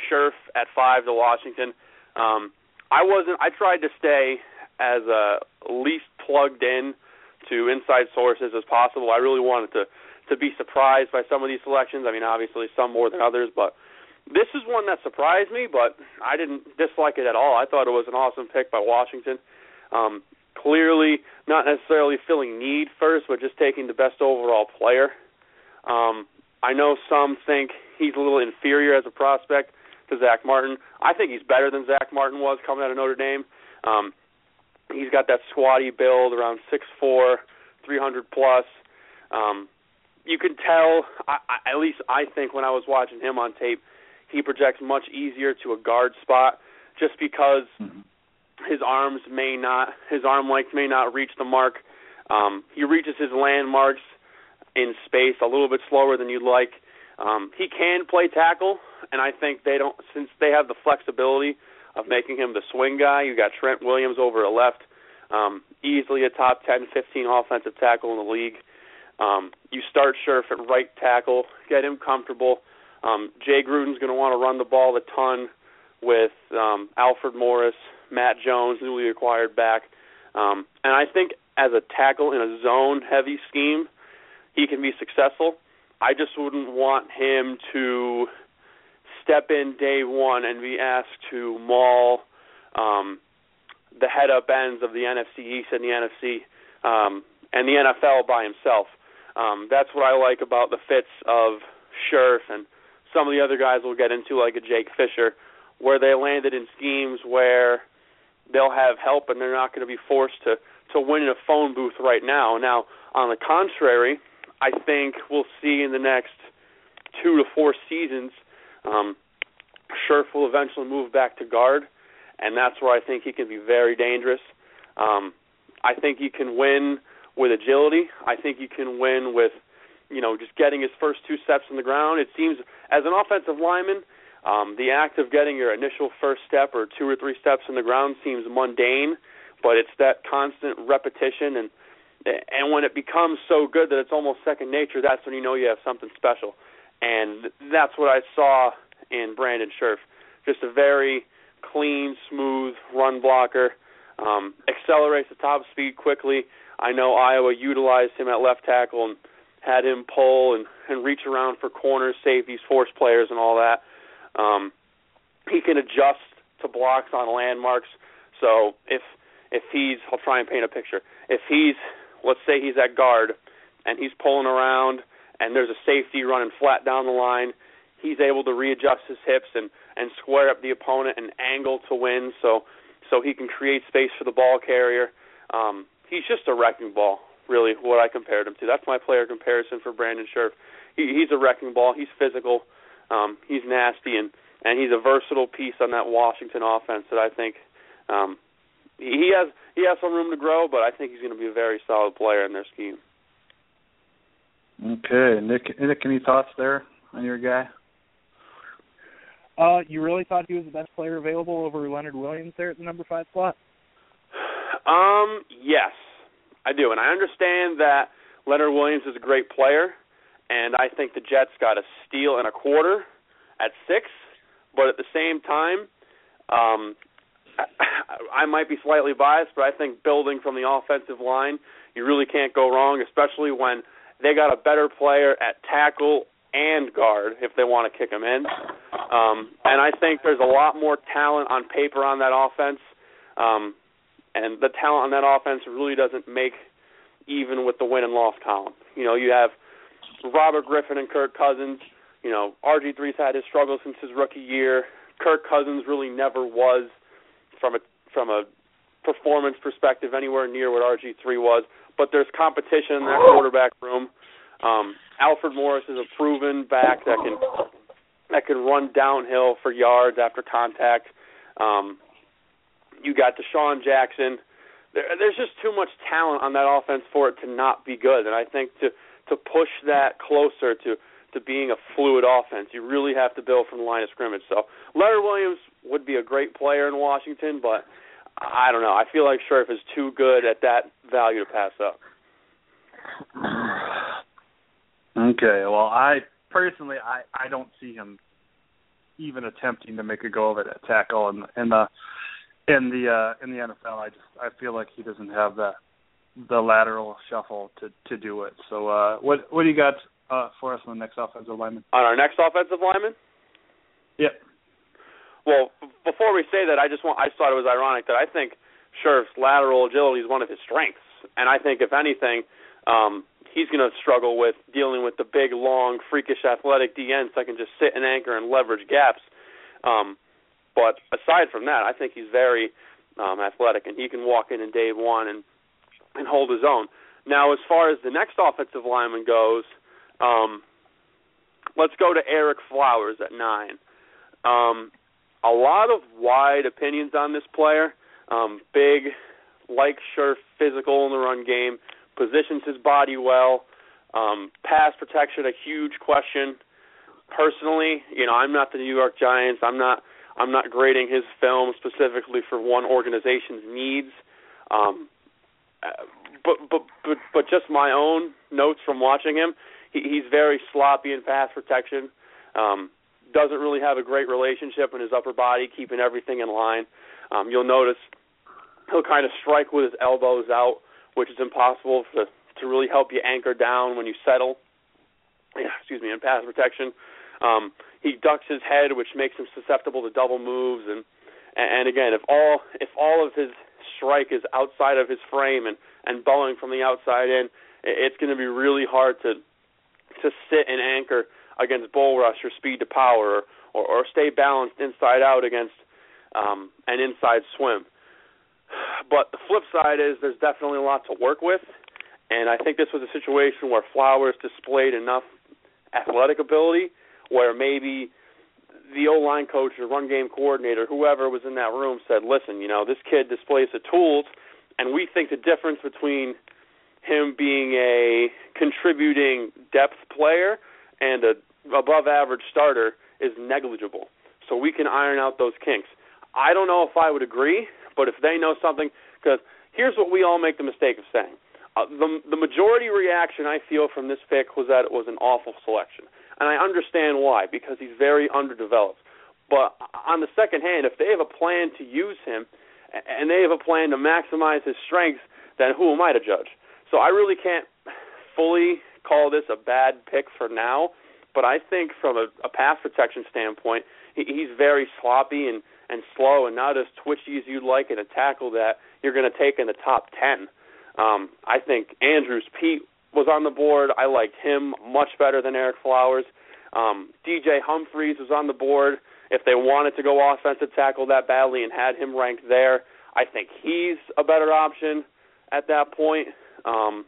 Scherff at five to Washington. Um, I wasn't. I tried to stay as uh, least plugged in to inside sources as possible. I really wanted to to be surprised by some of these selections. I mean, obviously some more than others, but this is one that surprised me, but I didn't dislike it at all. I thought it was an awesome pick by Washington. Um, clearly, not necessarily filling need first, but just taking the best overall player. Um, I know some think he's a little inferior as a prospect to Zach Martin. I think he's better than Zach Martin was coming out of Notre Dame. Um, he's got that squatty build, around six four, three hundred plus. Um, you can tell, I, I, at least I think when I was watching him on tape, he projects much easier to a guard spot just because Mm-hmm. his arms may not, his arm length may not reach the mark. Um, he reaches his landmarks in space a little bit slower than you'd like. Um, he can play tackle, and I think they don't, since they have the flexibility of making him the swing guy. You got Trent Williams over at left, um, easily a top 10, 15 offensive tackle in the league. Um, you start Scherff at right tackle, get him comfortable. Um, Jay Gruden's going to want to run the ball a ton with um, Alfred Morris, Matt Jones, newly acquired back. Um, and I think as a tackle in a zone heavy scheme, he can be successful. I just wouldn't want him to step in day one and be asked to maul um, the head up ends of the NFC East and the NFC um, and the NFL by himself. Um, that's what I like about the fits of Scherff and some of the other guys we'll get into, like a Jake Fisher, where they landed in schemes where they'll have help and they're not going to be forced to to win in a phone booth right now. Now, on the contrary, I think we'll see in the next two to four seasons, um, Scherff will eventually move back to guard, and that's where I think he can be very dangerous. Um, I think he can win with agility. I think he can win with, you know, just getting his first two steps on the ground. It seems as an offensive lineman, um, the act of getting your initial first step or two or three steps on the ground seems mundane, but it's that constant repetition and and when it becomes so good that it's almost second nature, that's when you know you have something special. And that's what I saw in Brandon Scherff. Just a very clean, smooth run blocker. Um, accelerates the top speed quickly. I know Iowa utilized him at left tackle and had him pull and, and reach around for corners, safeties, force players, and all that. Um, he can adjust to blocks on landmarks. So if if he's, I'll try and paint a picture. If he's, let's say he's at guard and he's pulling around and there's a safety running flat down the line, he's able to readjust his hips and and square up the opponent and angle to win. So so he can create space for the ball carrier. Um, he's just a wrecking ball, really, what I compared him to. That's my player comparison for Brandon Scherff. He, he's a wrecking ball. He's physical. Um, he's nasty, and and he's a versatile piece on that Washington offense that I think um, he has he has some room to grow, but I think he's going to be a very solid player in their scheme. Okay, Nick. Nick, any thoughts there on your guy? Uh, you really thought he was the best player available over Leonard Williams there at the number five slot? Um, yes, I do, and I understand that Leonard Williams is a great player, and I think the Jets got a steal and a quarter at six. But at the same time, um, I, I might be slightly biased, but I think building from the offensive line, you really can't go wrong, especially when they got a better player at tackle and guard if they want to kick him in. Um, and I think there's a lot more talent on paper on that offense. Um, and the talent on that offense really doesn't make even with the win and loss column. You know, you have Robert Griffin and Kirk Cousins. You know, RG3's had his struggles since his rookie year. Kirk Cousins really never was from a from a performance perspective anywhere near what RG3 was. But there's competition in that quarterback room. Um, Alfred Morris is a proven back that can that can run downhill for yards after contact. Um, you got DeSean Jackson. There, there's just too much talent on that offense for it to not be good. And I think to to push that closer to to being a fluid offense, you really have to build from the line of scrimmage. So Leonard Williams would be a great player in Washington, but I don't know. I feel like Scherff is too good at that value to pass up. [sighs] Okay, well, I personally, I I don't see him even attempting to make a go of it at tackle in in the in the uh, in the NFL. I just I feel like he doesn't have the the lateral shuffle to to do it. So, uh, what what do you got uh, for us on the next offensive lineman? On our next offensive lineman, Yep. Well, before we say that, I just want I thought it was ironic that I think Scherff's lateral agility is one of his strengths, and I think if anything, um, he's going to struggle with dealing with the big, long, freakish, athletic DNs that can just sit and anchor and leverage gaps. Um, but aside from that, I think he's very um, athletic, and he can walk in in day one and and hold his own. Now, as far as the next offensive lineman goes, um, let's go to Ereck Flowers at nine. Um, a lot of wide opinions on this player. Um, big, like sure, physical in the run game, positions his body well. Um, pass protection, a huge question. Personally, you know, I'm not the New York Giants. I'm not. I'm not grading his film specifically for one organization's needs. Um, uh, but but but but just my own notes from watching him. He, he's very sloppy in pass protection. Um, doesn't really have a great relationship in his upper body, keeping everything in line. Um, you'll notice he'll kind of strike with his elbows out, which is impossible to to really help you anchor down when you settle. [clears throat] Yeah, excuse me, in pass protection. Um, he ducks his head, which makes him susceptible to double moves, and and again, if all if all of his strike is outside of his frame and and bowing from the outside in, it's going to be really hard to to sit and anchor against bull rush or speed to power, or or, stay balanced inside out against um, an inside swim. But the flip side is there's definitely a lot to work with, and I think this was a situation where Flowers displayed enough athletic ability where maybe the O line coach or run game coordinator, whoever was in that room, said, "Listen, you know, this kid displays the tools, and we think the difference between him being a contributing depth player and a above average starter is negligible. So we can iron out those kinks." I don't know if I would agree, but if they know something, because here's what we all make the mistake of saying. Uh, the the majority reaction I feel from this pick was that it was an awful selection and I understand why because he's very underdeveloped. But on the second hand, if they have a plan to use him and they have a plan to maximize his strengths, then who am I to judge? So I really can't fully call this a bad pick for now, but I think from a, a pass protection standpoint, he, he's very sloppy and and slow and not as twitchy as you'd like in a tackle that you're going to take in the top 10. Um, I think Andrus Peat was on the board. I liked him much better than Ereck Flowers. Um, DJ Humphries was on the board. If they wanted to go offensive tackle that badly and had him ranked there, I think he's a better option at that point. Um,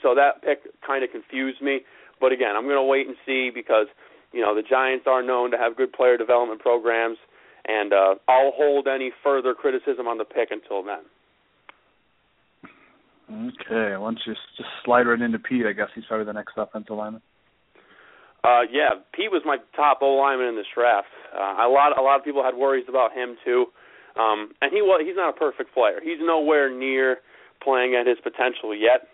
so that pick kind of confused me. But again, I'm going to wait and see because you know the Giants are known to have good player development programs, and uh, I'll hold any further criticism on the pick until then. Okay, why don't you just, slide right into Peat? I guess he's probably the next offensive lineman. Uh, yeah, Peat was my top O lineman in this draft. Uh, a lot, a lot of people had worries about him too, um, and he was. He's not a perfect player. He's nowhere near playing at his potential yet.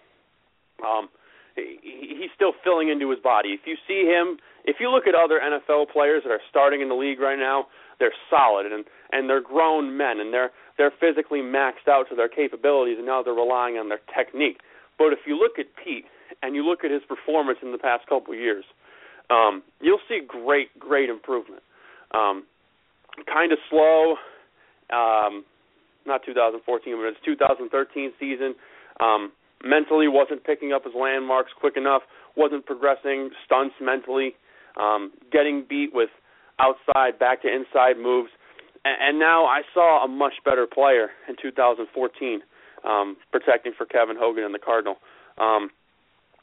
Um, he's still filling into his body. If you see him, if you look at other NFL players that are starting in the league right now, they're solid and and they're grown men and they're they're physically maxed out to their capabilities and now they're relying on their technique. But if you look at Peat and you look at his performance in the past couple of years, um, you'll see great great improvement. Um, kind of slow, um, not 2014, but it's 2013 season. Um, mentally wasn't picking up his landmarks quick enough, wasn't progressing stunts mentally, um, getting beat with outside back to inside moves, and, now I saw a much better player in 2014, um, protecting for Kevin Hogan and the Cardinal. Um,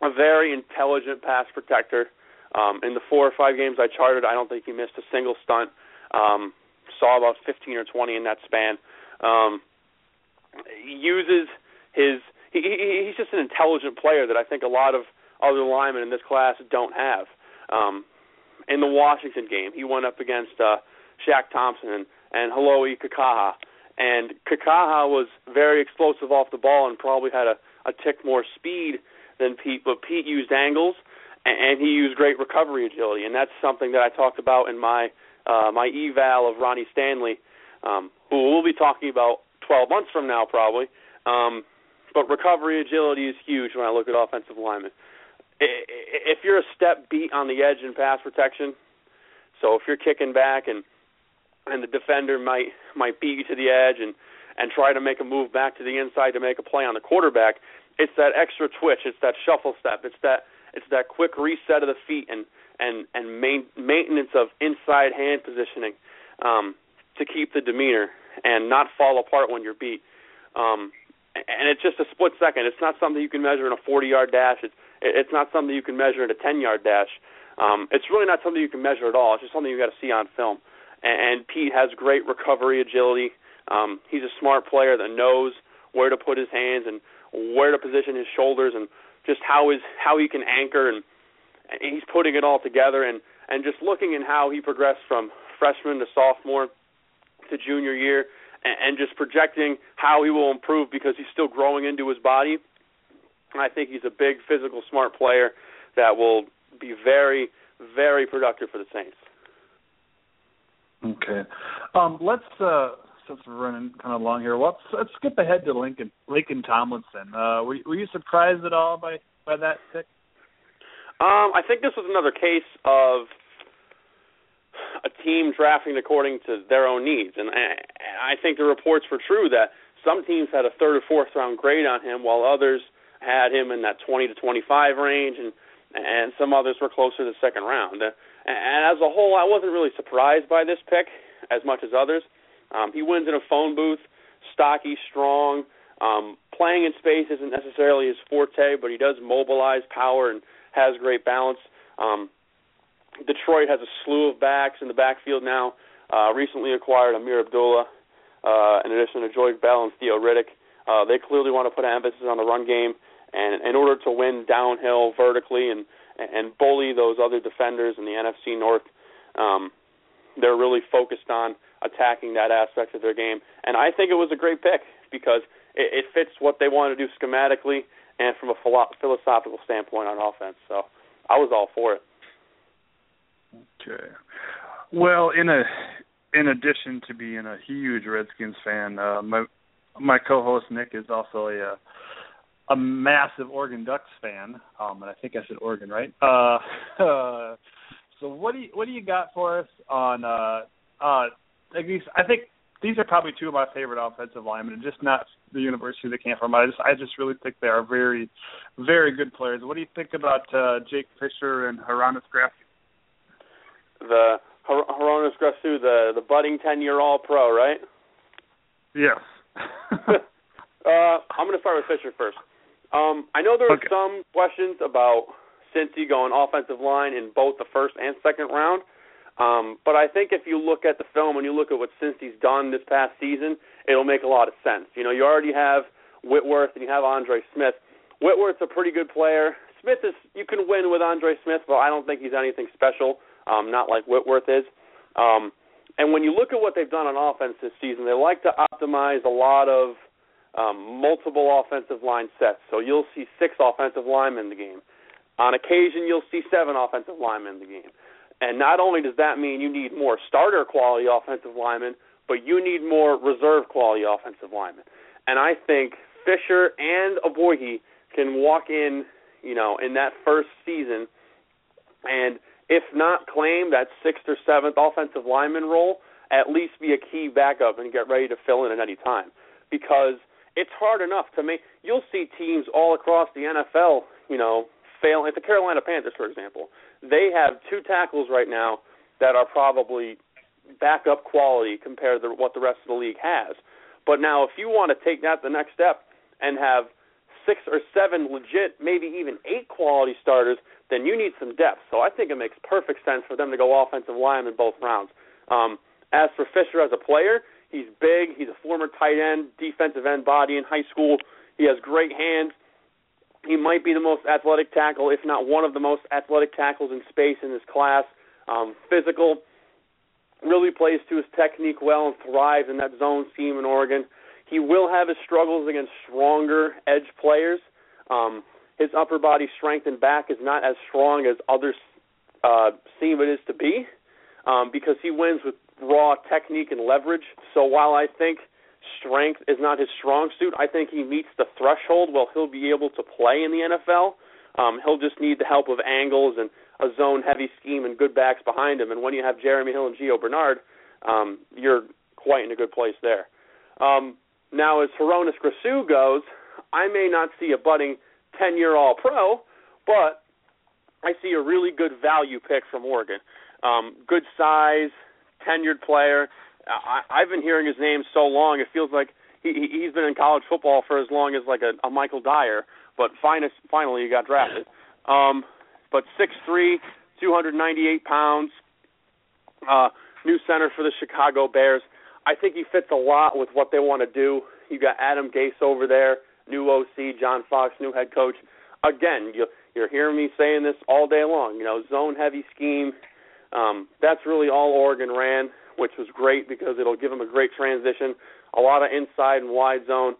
a very intelligent pass protector. Um, in the four or five games I charted, I don't think he missed a single stunt. Um, saw about 15 or 20 in that span. Um, he uses his. He, he, he's just an intelligent player that I think a lot of other linemen in this class don't have. Um, in the Washington game. He went up against uh, Shaq Thompson and, Hau'oli Kikaha. And Kikaha was very explosive off the ball and probably had a, a tick more speed than Peat, but Peat used angles and, and he used great recovery agility, and that's something that I talked about in my uh, my eval of Ronnie Stanley, um, who we'll be talking about 12 months from now probably. Um, but recovery agility is huge when I look at offensive linemen if you're a step beat on the edge in pass protection, So if you're kicking back and and the defender might might beat you to the edge and and try to make a move back to the inside to make a play on the quarterback, it's that extra twitch, it's that shuffle step, it's that it's that quick reset of the feet and and and main, maintenance of inside hand positioning um, to keep the demeanor and not fall apart when you're beat. Um, and it's just a split second. It's not something you can measure in a 40-yard dash. It's it's not something you can measure in a 10-yard dash. Um, it's really not something you can measure at all. It's just something you got to see on film. And, and Peat has great recovery agility. Um, he's a smart player that knows where to put his hands and where to position his shoulders and just how his how he can anchor and, and he's putting it all together and and just looking at how he progressed from freshman to sophomore to junior year and, just projecting how he will improve because he's still growing into his body. I think he's a big physical smart player that will be very very productive for the Saints. Okay. Um, let's uh, since we're running kind of long here, let's let's skip ahead to Lincoln Lincoln Tomlinson. Uh, were were you surprised at all by by that pick? Um, I think this was another case of a team drafting according to their own needs, and I, I think the reports were true that some teams had a third or fourth round grade on him, while others had him in that 20 to 25 range, and and some others were closer to the second round. And as a whole, I wasn't really surprised by this pick as much as others. Um, he wins in a phone booth, stocky, strong. Um, playing in space isn't necessarily his forte, but he does mobilize power and has great balance. Um, Detroit has a slew of backs in the backfield now. Uh, recently acquired Ameer Abdullah, uh, in addition to Joique Bell and Theo Riddick. Uh, they clearly want to put an emphasis on the run game, and in order to win downhill vertically and and bully those other defenders in the NFC North, um, they're really focused on attacking that aspect of their game. And I think it was a great pick because it, it fits what they want to do schematically and from a philo- philosophical standpoint on offense. So I was all for it. Okay. Well, in a in addition to being a huge Redskins fan, uh, my my co-host Nick is also a a massive Oregon Ducks fan, um, and I think I said Oregon, right? Uh, uh, [laughs] so what do you what do you got for us on? Uh, uh, these, I think these are probably two of my favorite offensive linemen, just not the university they came from. I just I just really think they are very, very good players. What do you think about uh, Jake Fisher and Hroniss Grasu? The Hroniss Grasu, the the budding ten year all pro, right? Yes. [laughs] [laughs] uh, I'm going to start with Fisher first. Um, I know there were Okay. some questions about Cincy going offensive line in both the first and second round. Um, but I think if you look at the film and you look at what Cincy's done this past season, it'll make a lot of sense. You know, you already have Whitworth and you have Andre Smith. Whitworth's a pretty good player. Smith is you can win with Andre Smith, but I don't think he's anything special. Um, not like Whitworth is. Um, and when you look at what they've done on offense this season, they like to optimize a lot of um, multiple offensive line sets. So you'll see six offensive linemen in the game. On occasion, you'll see seven offensive linemen in the game. And not only does that mean you need more starter quality offensive linemen, but you need more reserve quality offensive linemen. And I think Fisher and Ogbuehi can walk in, you know, in that first season and if not claim that sixth or seventh offensive lineman role, at least be a key backup and get ready to fill in at any time. Because it's hard enough to make you'll see teams all across the NFL, you know, fail the Carolina Panthers for example. They have two tackles right now that are probably backup quality compared to what the rest of the league has. But now if you want to take that the next step and have six or seven legit, maybe even eight quality starters, then you need some depth. So I think it makes perfect sense for them to go offensive line in both rounds. Um, as for Fisher as a player, he's big. He's a former tight end, defensive end body in high school. He has great hands. He might be the most athletic tackle, if not one of the most athletic tackles in space in this class. Um, physical, really plays to his technique well and thrives in that zone scheme in Oregon. He will have his struggles against stronger edge players. Um, his upper body strength and back is not as strong as others uh, seem it is to be um, because he wins with raw technique and leverage. So while I think strength is not his strong suit, I think he meets the threshold where he'll be able to play in the NFL. Um, he'll just need the help of angles and a zone heavy scheme and good backs behind him. And when you have Jeremy Hill and Gio Bernard, um, you're quite in a good place there. Um, now, as Hroniss Grasu goes, I may not see a budding 10 year All Pro, but I see a really good value pick from Oregon. Um, good size, tenured player. I, I've been hearing his name so long, it feels like he, he's been in college football for as long as like a, a Michael Dyer, but finest, finally he got drafted. Um, but six three, two hundred ninety eight pounds, uh, new center for the Chicago Bears. I think he fits a lot with what they want to do. You got Adam Gase over there, new OC, John Fox, new head coach. Again, you, you're hearing me saying this all day long. You know, zone heavy scheme. Um, that's really all Oregon ran, which was great because it'll give them a great transition. A lot of inside and wide zone.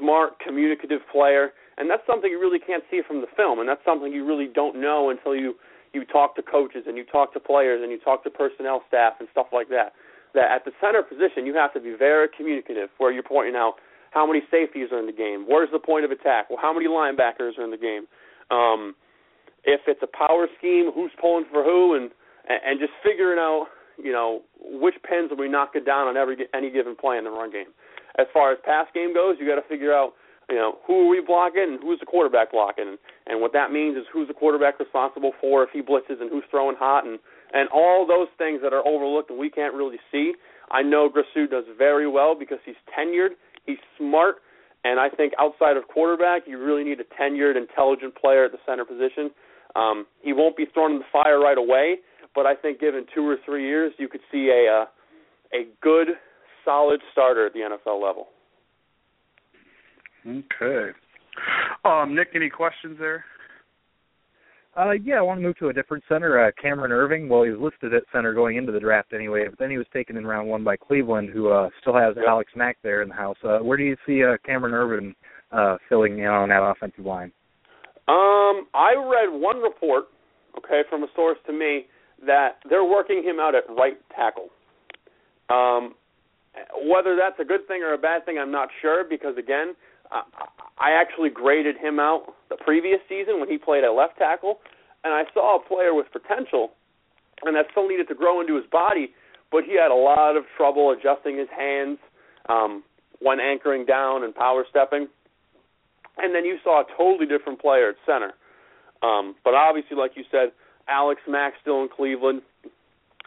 Smart, communicative player, and that's something you really can't see from the film, and that's something you really don't know until you you talk to coaches and you talk to players and you talk to personnel staff and stuff like that that at the center position you have to be very communicative where you're pointing out how many safeties are in the game, where's the point of attack, well how many linebackers are in the game. Um if it's a power scheme, who's pulling for who and and just figuring out, you know, which pins are we knocking down on every any given play in the run game. As far as pass game goes, you got to figure out, you know, who are we blocking and who's the quarterback blocking, and, what that means is who's the quarterback responsible for if he blitzes and who's throwing hot and and all those things that are overlooked and we can't really see. I know Grasu does very well because he's tenured, he's smart, and I think outside of quarterback, you really need a tenured, intelligent player at the center position. Um, he won't be thrown in the fire right away, but I think given two or three years, you could see a uh, a good, solid starter at the NFL level. Okay. Um, Nick, any questions there? Uh, yeah, I want to move to a different center, uh, Cameron Erving. Well, he was listed at center going into the draft anyway, but then he was taken in round one by Cleveland, who uh, still has Alex Mack there in the house. Uh, where do you see uh, Cameron Erving uh, filling in on that offensive line? Um, I read one report, okay, from a source to me that they're working him out at right tackle. Um, whether that's a good thing or a bad thing, I'm not sure because again, uh, I actually graded him out the previous season when he played at left tackle, and I saw a player with potential, and that still needed to grow into his body, but he had a lot of trouble adjusting his hands um, when anchoring down and power stepping. And then you saw a totally different player at center. Um, but obviously, like you said, Alex Mack still in Cleveland.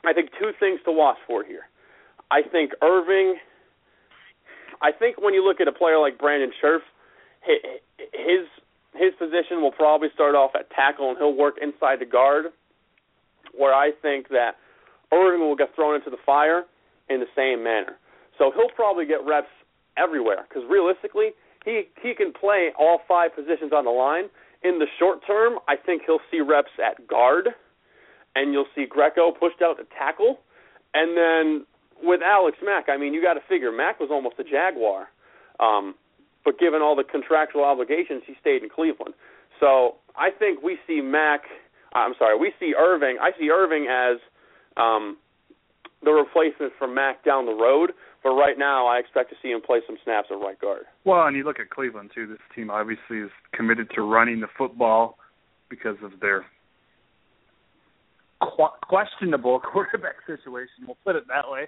I think two things to watch for here. I think Erving. I think when you look at a player like Brandon Scherff, his his position will probably start off at tackle and he'll work inside the guard. Where I think that Erving will get thrown into the fire in the same manner. So he'll probably get reps everywhere because realistically, he he can play all five positions on the line. In the short term, I think he'll see reps at guard, and you'll see Greco pushed out to tackle, and then with Alex Mack, I mean, you got to figure Mack was almost a Jaguar, um, but given all the contractual obligations, he stayed in Cleveland. So I think we see Mack. I'm sorry, we see Erving. I see Erving as um, the replacement for Mack down the road. But right now, I expect to see him play some snaps at right guard. Well, and you look at Cleveland too. This team obviously is committed to running the football because of their qu- questionable [laughs] quarterback situation. We'll put it that way.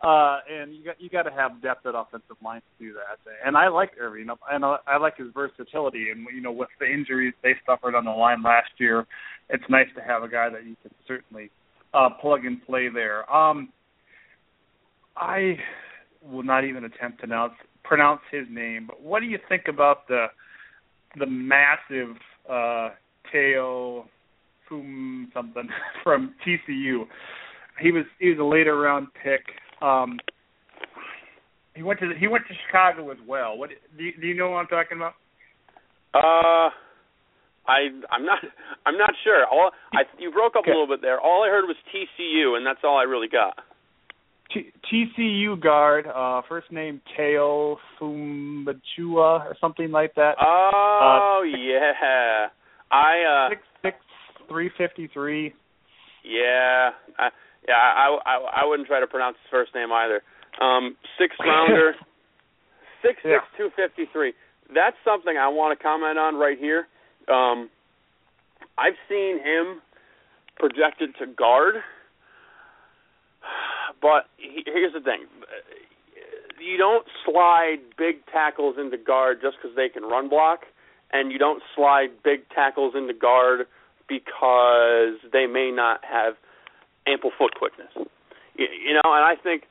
Uh, and you got you got to have depth at offensive line to do that. And I like Erving, and I, I like his versatility. And you know, with the injuries they suffered on the line last year, it's nice to have a guy that you can certainly uh, plug and play there. Um, I will not even attempt to pronounce pronounce his name. But what do you think about the the massive uh, Teo Fum something [laughs] from TCU? He was he was a later round pick. Um, he went to the, he went to Chicago as well. What do you, do you know what I'm talking about? Uh, I I'm not I'm not sure. All I you broke up Okay. a little bit there. All I heard was TCU, and that's all I really got. T- TCU guard, uh, first name Teo Fumbachua or something like that. Oh yeah, I uh six six three fifty three. yeah I, yeah I, I I wouldn't try to pronounce his first name either. Um, six rounder, [laughs] six six two fifty three. That's something I want to comment on right here. Um, I've seen him projected to guard. But he, here's the thing: you don't slide big tackles into guard just because they can run block, and you don't slide big tackles into guard because they may not have ample foot quickness. You, you know, and I think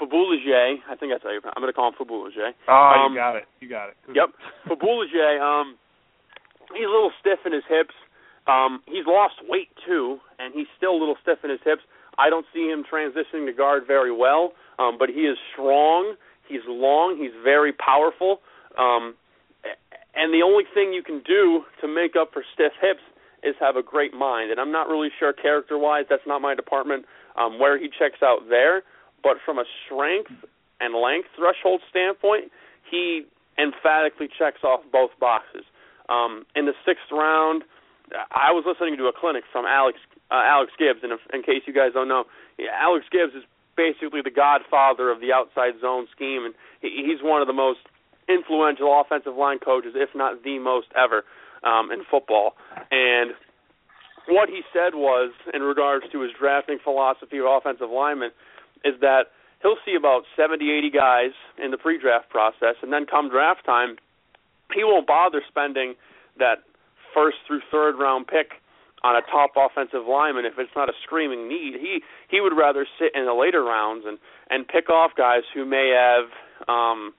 Fabuliger, I think that's how you I'm going to call him Fabuliger. Oh, um, you got it. You got it. Yep. Fabuliger, um, he's a little stiff in his hips. Um, he's lost weight too, and he's still a little stiff in his hips. I don't see him transitioning to guard very well, um, but he is strong. He's long. He's very powerful. Um, and the only thing you can do to make up for stiff hips is have a great mind. And I'm not really sure character-wise. That's not my department um, where he checks out there. But from a strength and length threshold standpoint, he emphatically checks off both boxes. Um, in the sixth round, I was listening to a clinic from Alex uh, Alex Gibbs, and if, in case you guys don't know, Alex Gibbs is basically the godfather of the outside zone scheme, and he, he's one of the most influential offensive line coaches, if not the most ever, um, in football. And what he said was, in regards to his drafting philosophy of offensive linemen, is that he'll see about 70, 80 guys in the pre-draft process, and then come draft time, he won't bother spending that first through third round pick on a top offensive lineman if it's not a screaming need. He he would rather sit in the later rounds and and pick off guys who may have um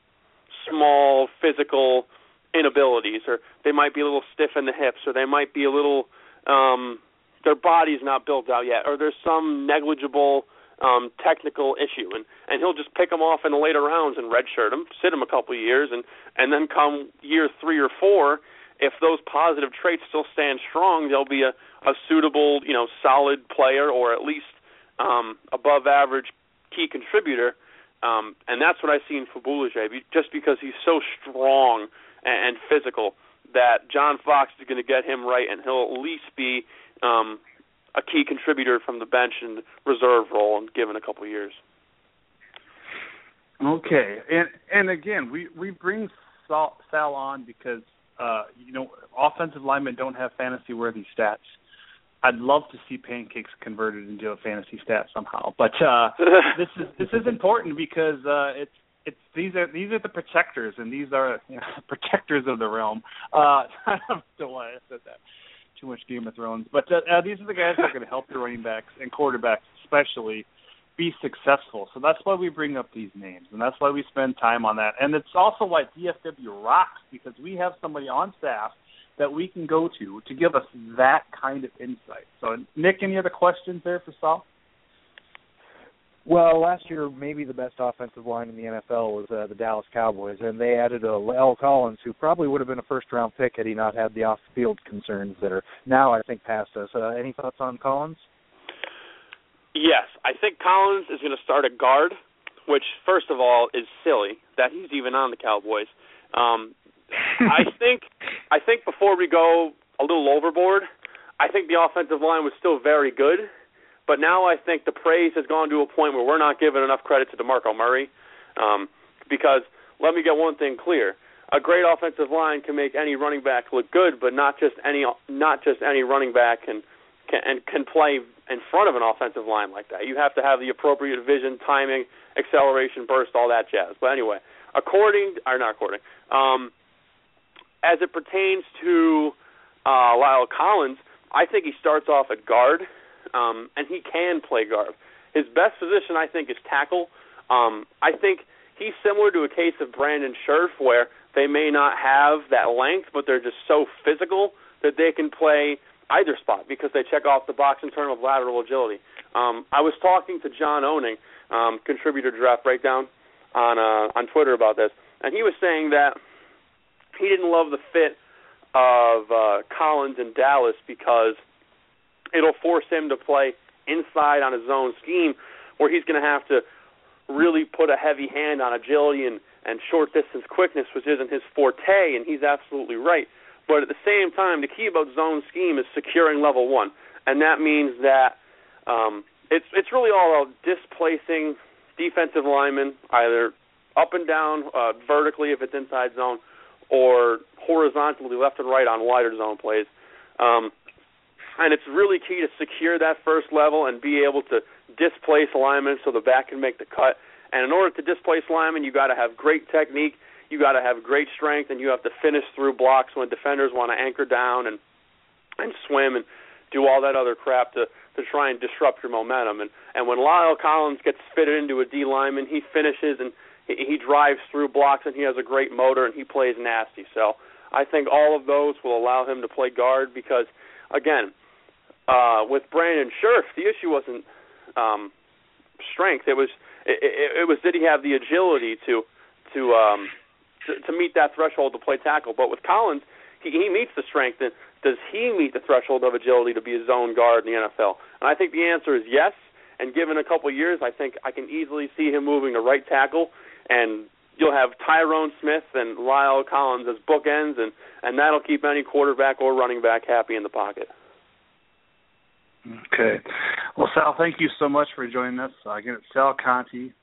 small physical inabilities or they might be a little stiff in the hips or they might be a little um their body's not built out yet or there's some negligible um technical issue and and he'll just pick them off in the later rounds and redshirt them sit them a couple years and and then come year 3 or 4 if those positive traits still stand strong they'll be a a suitable, you know, solid player or at least um, above average key contributor. Um, and that's what I see in Fabuluje, just because he's so strong and, and physical that John Fox is going to get him right, and he'll at least be um, a key contributor from the bench and reserve role, and given a couple of years. Okay, and and again, we we bring Sal, Sal on because uh, you know offensive linemen don't have fantasy worthy stats. I'd love to see pancakes converted into a fantasy stat somehow. But uh [laughs] this is this is important because uh it's it's these are these are the protectors and these are you know, [laughs] protectors of the realm. Uh [laughs] I don't why I said that. Too much Game of Thrones. But uh, uh these are the guys that are going to help the running backs and quarterbacks especially be successful. So that's why we bring up these names and that's why we spend time on that. And it's also why DFW rocks because we have somebody on staff that we can go to to give us that kind of insight. So, Nick, any other questions there for Sal? Well, last year maybe the best offensive line in the NFL was uh, the Dallas Cowboys, and they added La'el Collins, who probably would have been a first-round pick had he not had the off-field concerns that are now, I think, past us. Uh, any thoughts on Collins? Yes, I think Collins is going to start at guard, which, first of all, is silly that he's even on the Cowboys. Um, [laughs] I think I think before we go a little overboard, I think the offensive line was still very good, but now I think the praise has gone to a point where we're not giving enough credit to DeMarco Murray, um, because let me get one thing clear: a great offensive line can make any running back look good, but not just any not just any running back can can and can play in front of an offensive line like that. You have to have the appropriate vision, timing, acceleration, burst, all that jazz. But anyway, according or not according, um, as it pertains to uh, La'el Collins, I think he starts off at guard, um, and he can play guard. His best position, I think, is tackle. Um, I think he's similar to a case of Brandon Scherff, where they may not have that length, but they're just so physical that they can play either spot because they check off the box in terms of lateral agility. Um, I was talking to John Owning, um, contributor draft breakdown, on uh, on Twitter about this, and he was saying that he didn't love the fit of uh, Collins in Dallas because it'll force him to play inside on his own scheme, where he's going to have to really put a heavy hand on agility and and short distance quickness, which isn't his forte, and he's absolutely right. But at the same time, the key about zone scheme is securing level one, and that means that um, it's it's really all about displacing defensive linemen either up and down uh, vertically if it's inside zone, or horizontally left and right on wider zone plays. Um, and it's really key to secure that first level and be able to displace linemen so the back can make the cut. And in order to displace linemen, you got to have great technique, you got to have great strength, and you have to finish through blocks when defenders want to anchor down and and swim and do all that other crap to to try and disrupt your momentum. And and when La'el Collins gets fitted into a D lineman, he finishes and he, he drives through blocks and he has a great motor and he plays nasty. So I think all of those will allow him to play guard because again, uh, with Brandon Scherff, the issue wasn't um, strength. It was it, it, it was did he have the agility to to um, to, to meet that threshold to play tackle. But with Collins, he, he meets the strength. And does he meet the threshold of agility to be a zone guard in the NFL? And I think the answer is yes. And given a couple years, I think I can easily see him moving to right tackle, and you'll have Tyron Smith and La'el Collins as bookends, and and that'll keep any quarterback or running back happy in the pocket. Okay. Well, Sal, thank you so much for joining us. Uh, again, it's Sal Conti,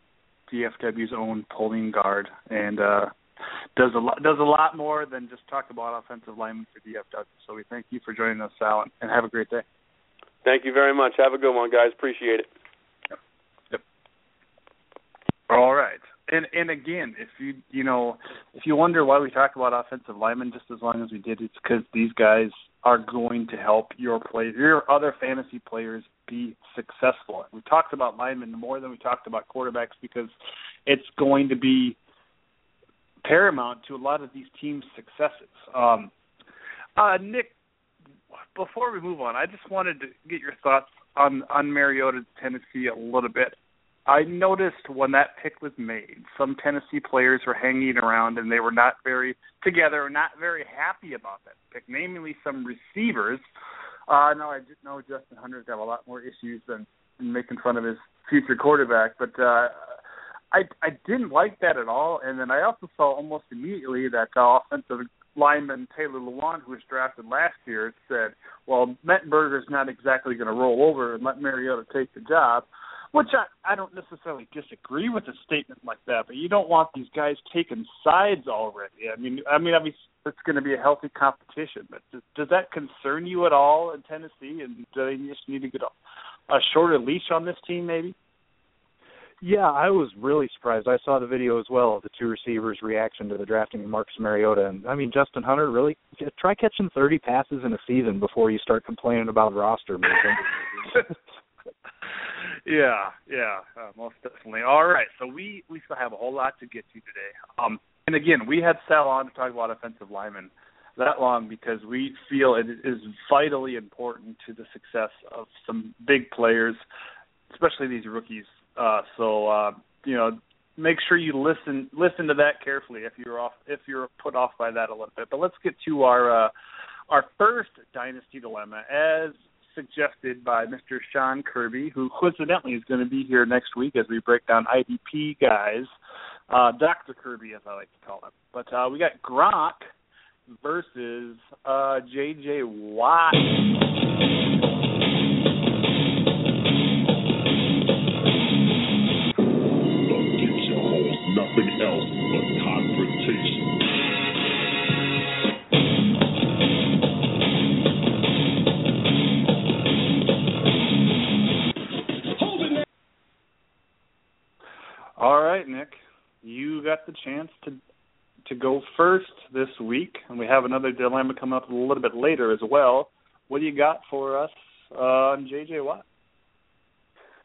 DFW's own pulling guard, and uh, does a lot does a lot more than just talk about offensive linemen for DFW. So we thank you for joining us, Sal, and, have a great day. Thank you very much. Have a good one, guys. Appreciate it. Yep. All right. And and again, if you you know if you wonder why we talk about offensive linemen just as long as we did, it's because these guys are going to help your play your other fantasy players be successful. We talked about linemen more than we talked about quarterbacks because it's going to be paramount to a lot of these teams' successes. Um, uh, Nick, before we move on, I just wanted to get your thoughts on on Mariota, Tennessee, a little bit. I noticed when that pick was made, some Tennessee players were hanging around and they were not very together, not very happy about that pick. Namely, some receivers. Uh, now I know Justin Hunter's got a lot more issues than making fun of his future quarterback, but uh, I I didn't like that at all. And then I also saw almost immediately that uh, offensive lineman Taylor Lewan, who was drafted last year, said, "Well, Mettenberger's not exactly going to roll over and let Mariota take the job." Which I I don't necessarily disagree with a statement like that, but you don't want these guys taking sides already. I mean, I mean, I mean, it's going to be a healthy competition, but does, does that concern you at all in Tennessee? And do they just need to get a, a shorter leash on this team, maybe? Yeah, I was really surprised. I saw the video as well of the two receivers' reaction to the drafting of Marcus Mariota, and I mean Justin Hunter. Really, try catching 30 passes in a season before you start complaining about roster movement. [laughs] yeah, yeah, uh, most definitely. All right, so we we still have a whole lot to get to today. Um, and again, we had Sal on to talk about offensive linemen that long because we feel it is vitally important to the success of some big players, especially these rookies. Uh, so uh, you know, make sure you listen listen to that carefully if you're off if you're put off by that a little bit. But let's get to our uh, our first dynasty dilemma as suggested by Mr. Sean Kirby, who coincidentally is going to be here next week as we break down IDP guys. Uh, Dr. Kirby, as I like to call him. But uh, we got Gronk versus uh, J.J. Watt. Got the chance to to go first this week, and we have another dilemma coming up a little bit later as well. What do you got for us uh, on JJ Watt?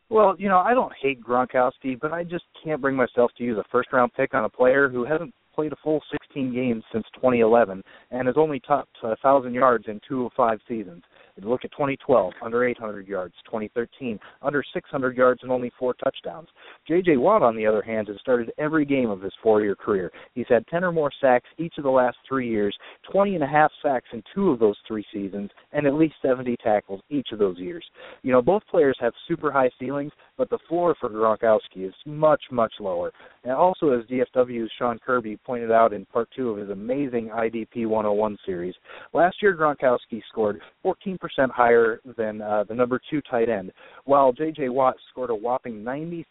Well, you know, I don't hate Gronkowski, but I just can't bring myself to use a first round pick on a player who hasn't played a full 16 games since 2011 and has only topped 1,000 yards in two of five seasons. Look at 2012, under 800 yards. 2013, under 600 yards and only four touchdowns. J.J. Watt, on the other hand, has started every game of his four-year career. He's had 10 or more sacks each of the last three years, 20 and a half sacks in two of those three seasons, and at least 70 tackles each of those years. You know, both players have super high ceilings, but the floor for Gronkowski is much, much lower. And also, as DFW's Sean Kirby pointed out in part two of his amazing IDP 101 series, last year Gronkowski scored 14% higher than uh, the number two tight end, while J.J. Watt scored a whopping 96%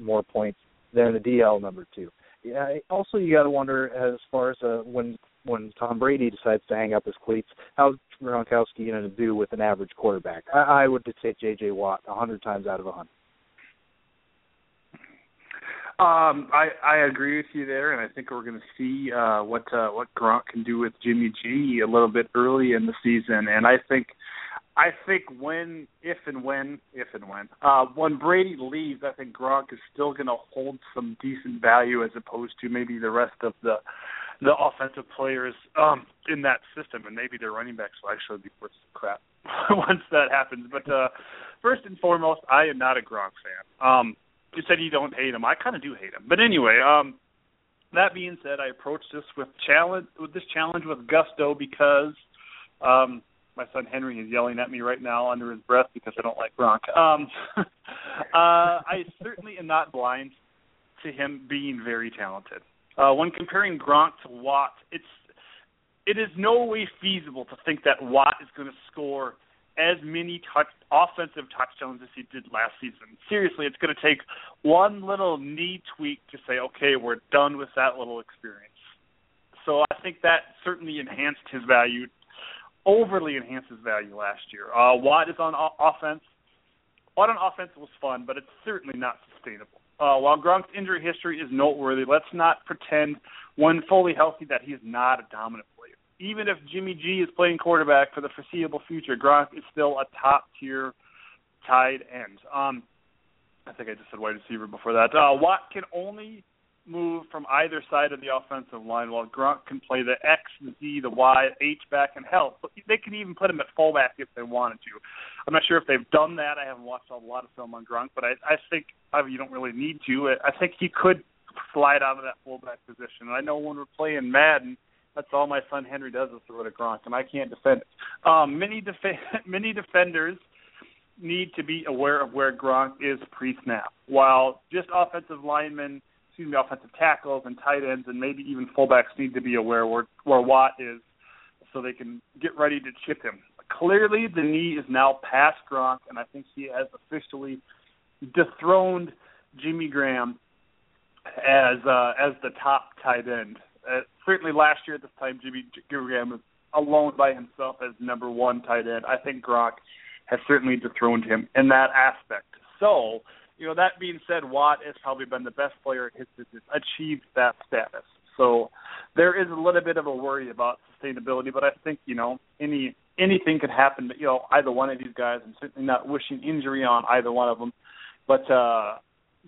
more points than the DL number two. Yeah, also, you got to wonder as far as uh, when when Tom Brady decides to hang up his cleats, how's Gronkowski going to do with an average quarterback? I, I would take J.J. Watt a hundred times out of a hundred. Um, I I agree with you there, and I think we're going to see uh, what uh, what Gronk can do with Jimmy G a little bit early in the season, and I think I think when, if and when, if and when, uh, when Brady leaves, I think Gronk is still going to hold some decent value as opposed to maybe the rest of the the offensive players um, in that system, and maybe their running backs will actually be worth some crap [laughs] once that happens. But uh, first and foremost, I am not a Gronk fan. Um, you said you don't hate him. I kind of do hate him. But anyway, um, that being said, I approached this with challenge with this challenge with gusto because um, my son Henry is yelling at me right now under his breath because I don't like Gronk. Um, [laughs] uh, I certainly am not blind to him being very talented. Uh, when comparing Gronk to Watt, it's it is no way feasible to think that Watt is going to score as many touch offensive touchdowns as he did last season. Seriously, it's going to take one little knee tweak to say, okay, we're done with that little experience. So I think that certainly enhanced his value, overly enhanced his value last year. Uh, Watt is on o- offense. Watt on offense was fun, but it's certainly not sustainable. Uh, while Gronk's injury history is noteworthy, let's not pretend when fully healthy that he is not a dominant even if Jimmy G is playing quarterback for the foreseeable future, Gronk is still a top tier tight end. Um, I think I just said wide receiver before that. Uh, Watt can only move from either side of the offensive line, while Gronk can play the X, the Z, the Y, H back, and hell, they can even put him at fullback if they wanted to. I'm not sure if they've done that. I haven't watched a lot of film on Gronk, but I, I think I mean, you don't really need to. I think he could slide out of that fullback position. I know when we're playing Madden that's all my son Henry does is throw at Gronk, and I can't defend it. Um, many def- [laughs] many defenders need to be aware of where Gronk is pre-snap, while just offensive linemen, excuse me, offensive tackles and tight ends and maybe even fullbacks need to be aware where where Watt is, so they can get ready to chip him. Clearly, the knee is now past Gronk, and I think he has officially dethroned Jimmy Graham as uh, as the top tight end uh, certainly last year at this time, Jimmy Graham was alone by himself as number one tight end. I think Gronk has certainly dethroned him in that aspect. So, you know, that being said, Watt has probably been the best player at his position, achieved that status. So there is a little bit of a worry about sustainability, but I think, you know, any anything could happen to, you know, either one of these guys. I'm certainly not wishing injury on either one of them. But uh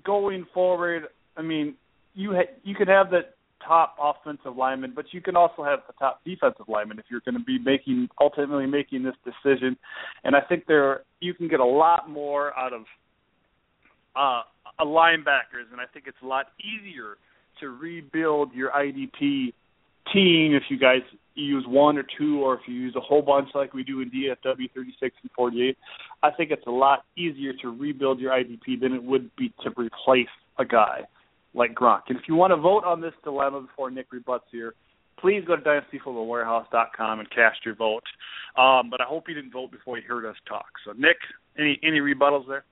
going forward, I mean, you ha- you could have the top offensive lineman, but you can also have the top defensive lineman if you're going to be making ultimately making this decision. And I think there you can get a lot more out of uh, a linebackers, and I think it's a lot easier to rebuild your IDP team if you guys use one or two, or if you use a whole bunch like we do in DFW 36 and 48. I think it's a lot easier to rebuild your IDP than it would be to replace a guy like Gronk. And if you want to vote on this dilemma before Nick rebuts here, please go to dynastyfootballwarehouse.com and cast your vote. Um, but I hope you didn't vote before you heard us talk. So, Nick, any any rebuttals there?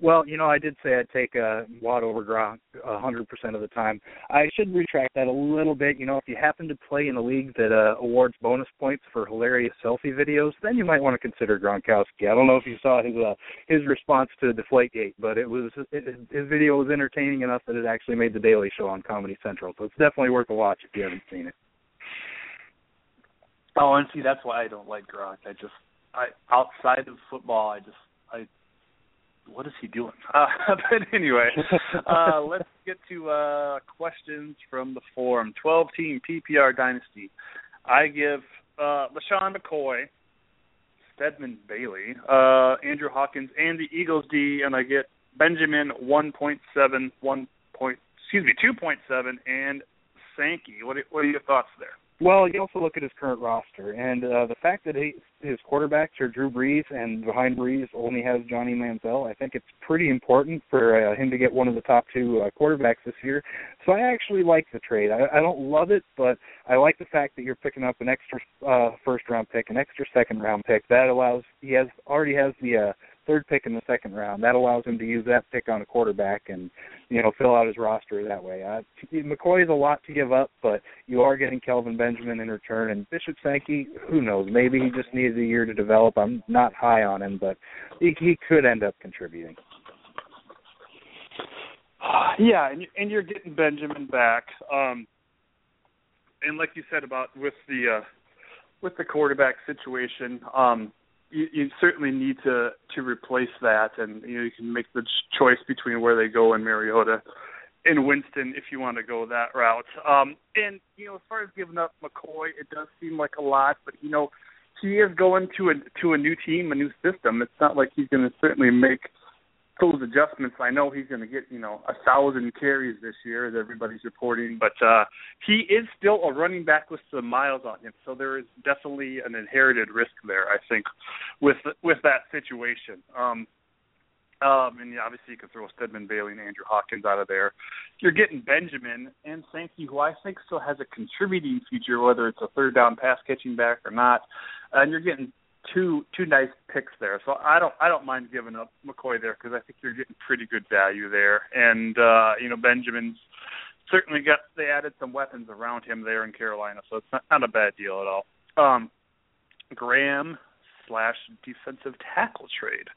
Well, you know, I did say I'd take a Watt over Gronk a hundred percent of the time. I should retract that a little bit. You know, if you happen to play in a league that uh, awards bonus points for hilarious selfie videos, then you might want to consider Gronkowski. I don't know if you saw his uh, his response to Deflategate, but it was it, his video was entertaining enough that it actually made the Daily Show on Comedy Central. So it's definitely worth a watch if you haven't seen it. Oh, and see, that's why I don't like Gronk. I just, I outside of football, I just, I what is he doing? [laughs] Uh, but anyway, uh, let's get to uh, questions from the forum. 12 team PPR Dynasty. I give uh, LeSean McCoy, Stedman Bailey, uh, Andrew Hawkins, and the Eagles D, and I get Benjamin 1.7, 1. Point, excuse me, 2.7, and Sankey. What are, what are your thoughts there? Well, you also look at his current roster, and uh, the fact that he, his quarterbacks are Drew Brees, and behind Brees only has Johnny Manziel. I think it's pretty important for uh, him to get one of the top two uh, quarterbacks this year. So I actually like the trade. I, I don't love it, but I like the fact that you're picking up an extra uh, first round pick, an extra second round pick. That allows he has already has the uh, third pick in the second round. That allows him to use that pick on a quarterback, and you know fill out his roster that way. Uh, McCoy is a lot to give up, but you are getting Kelvin Benjamin in return, and Bishop Sankey. Who knows? Maybe he just needs a year to develop. I'm not high on him, but he, he could end up contributing. Yeah, and and you're getting Benjamin back. Um, and like you said about with the uh, with the quarterback situation, um, you, you certainly need to to replace that, and you know you can make the choice between where they go in Mariota and Winston if you want to go that route. Um, and you know, as far as giving up McCoy, it does seem like a lot, but you know, he is going to a to a new team, a new system. It's not like he's going to certainly make those adjustments. I know he's going to get you know a thousand carries this year, as everybody's reporting, but uh, he is still a running back with some miles on him. So there is definitely an inherited risk there. I think with with that situation. Um, um, and obviously you could throw Stedman Bailey and Andrew Hawkins out of there. You're getting Benjamin and Sankey, who I think still has a contributing future, whether it's a third down pass catching back or not. And you're getting two two nice picks there. So I don't I don't mind giving up McCoy there because I think you're getting pretty good value there. And uh, you know Benjamin's certainly got they added some weapons around him there in Carolina, so it's not, not a bad deal at all. Um, Graham slash defensive tackle trade.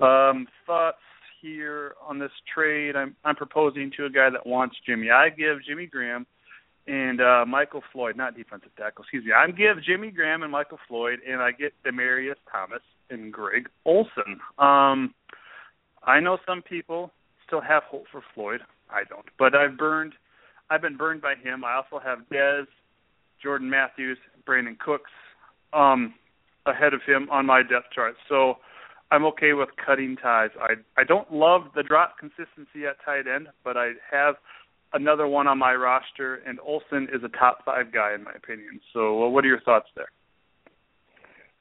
Um, thoughts here on this trade? I'm I'm proposing to a guy that wants Jimmy. I give Jimmy Graham and uh Michael Floyd, not defensive tackle, excuse me. I give Jimmy Graham and Michael Floyd and I get Demaryius Thomas and Greg Olsen. Um I know some people still have hope for Floyd. I don't. But I've burned I've been burned by him. I also have Dez, Jordan Matthews, Brandin Cooks um ahead of him on my depth chart. So I'm okay with cutting ties. I I don't love the drop consistency at tight end, but I have another one on my roster, and Olsen is a top five guy in my opinion. So, what are your thoughts there?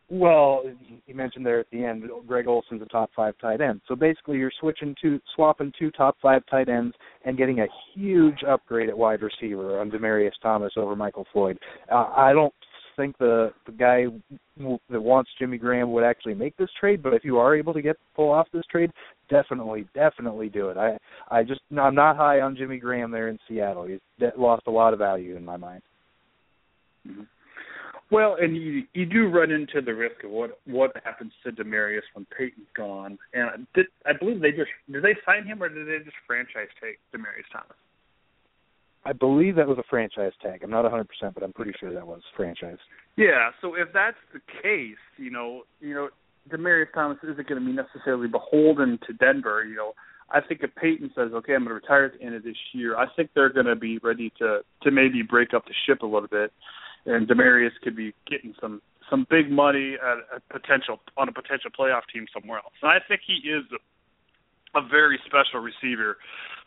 Well, you mentioned there at the end, Greg Olsen's a top five tight end. So basically, you're switching to swapping two top five tight ends and getting a huge upgrade at wide receiver on Demaryius Thomas over Michael Floyd. Uh, I don't think the the guy that wants Jimmy Graham would actually make this trade, but if you are able to get pull off this trade, definitely, definitely do it. I I just I'm not high on Jimmy Graham there in Seattle. He's lost a lot of value in my mind. Mm-hmm. Well, and you you do run into the risk of what what happens to Demaryius when Peyton's gone. And did, I believe they just did they sign him or did they just franchise take Demaryius Thomas? I believe that was a franchise tag. I'm not 100%, but I'm pretty sure that was franchise. Yeah. So if that's the case, you know, you know, Demaryius Thomas isn't going to be necessarily beholden to Denver. You know, I think if Peyton says, "Okay, I'm going to retire at the end of this year," I think they're going to be ready to to maybe break up the ship a little bit, and Demaryius could be getting some some big money at a potential on a potential playoff team somewhere else. And I think he is a very special receiver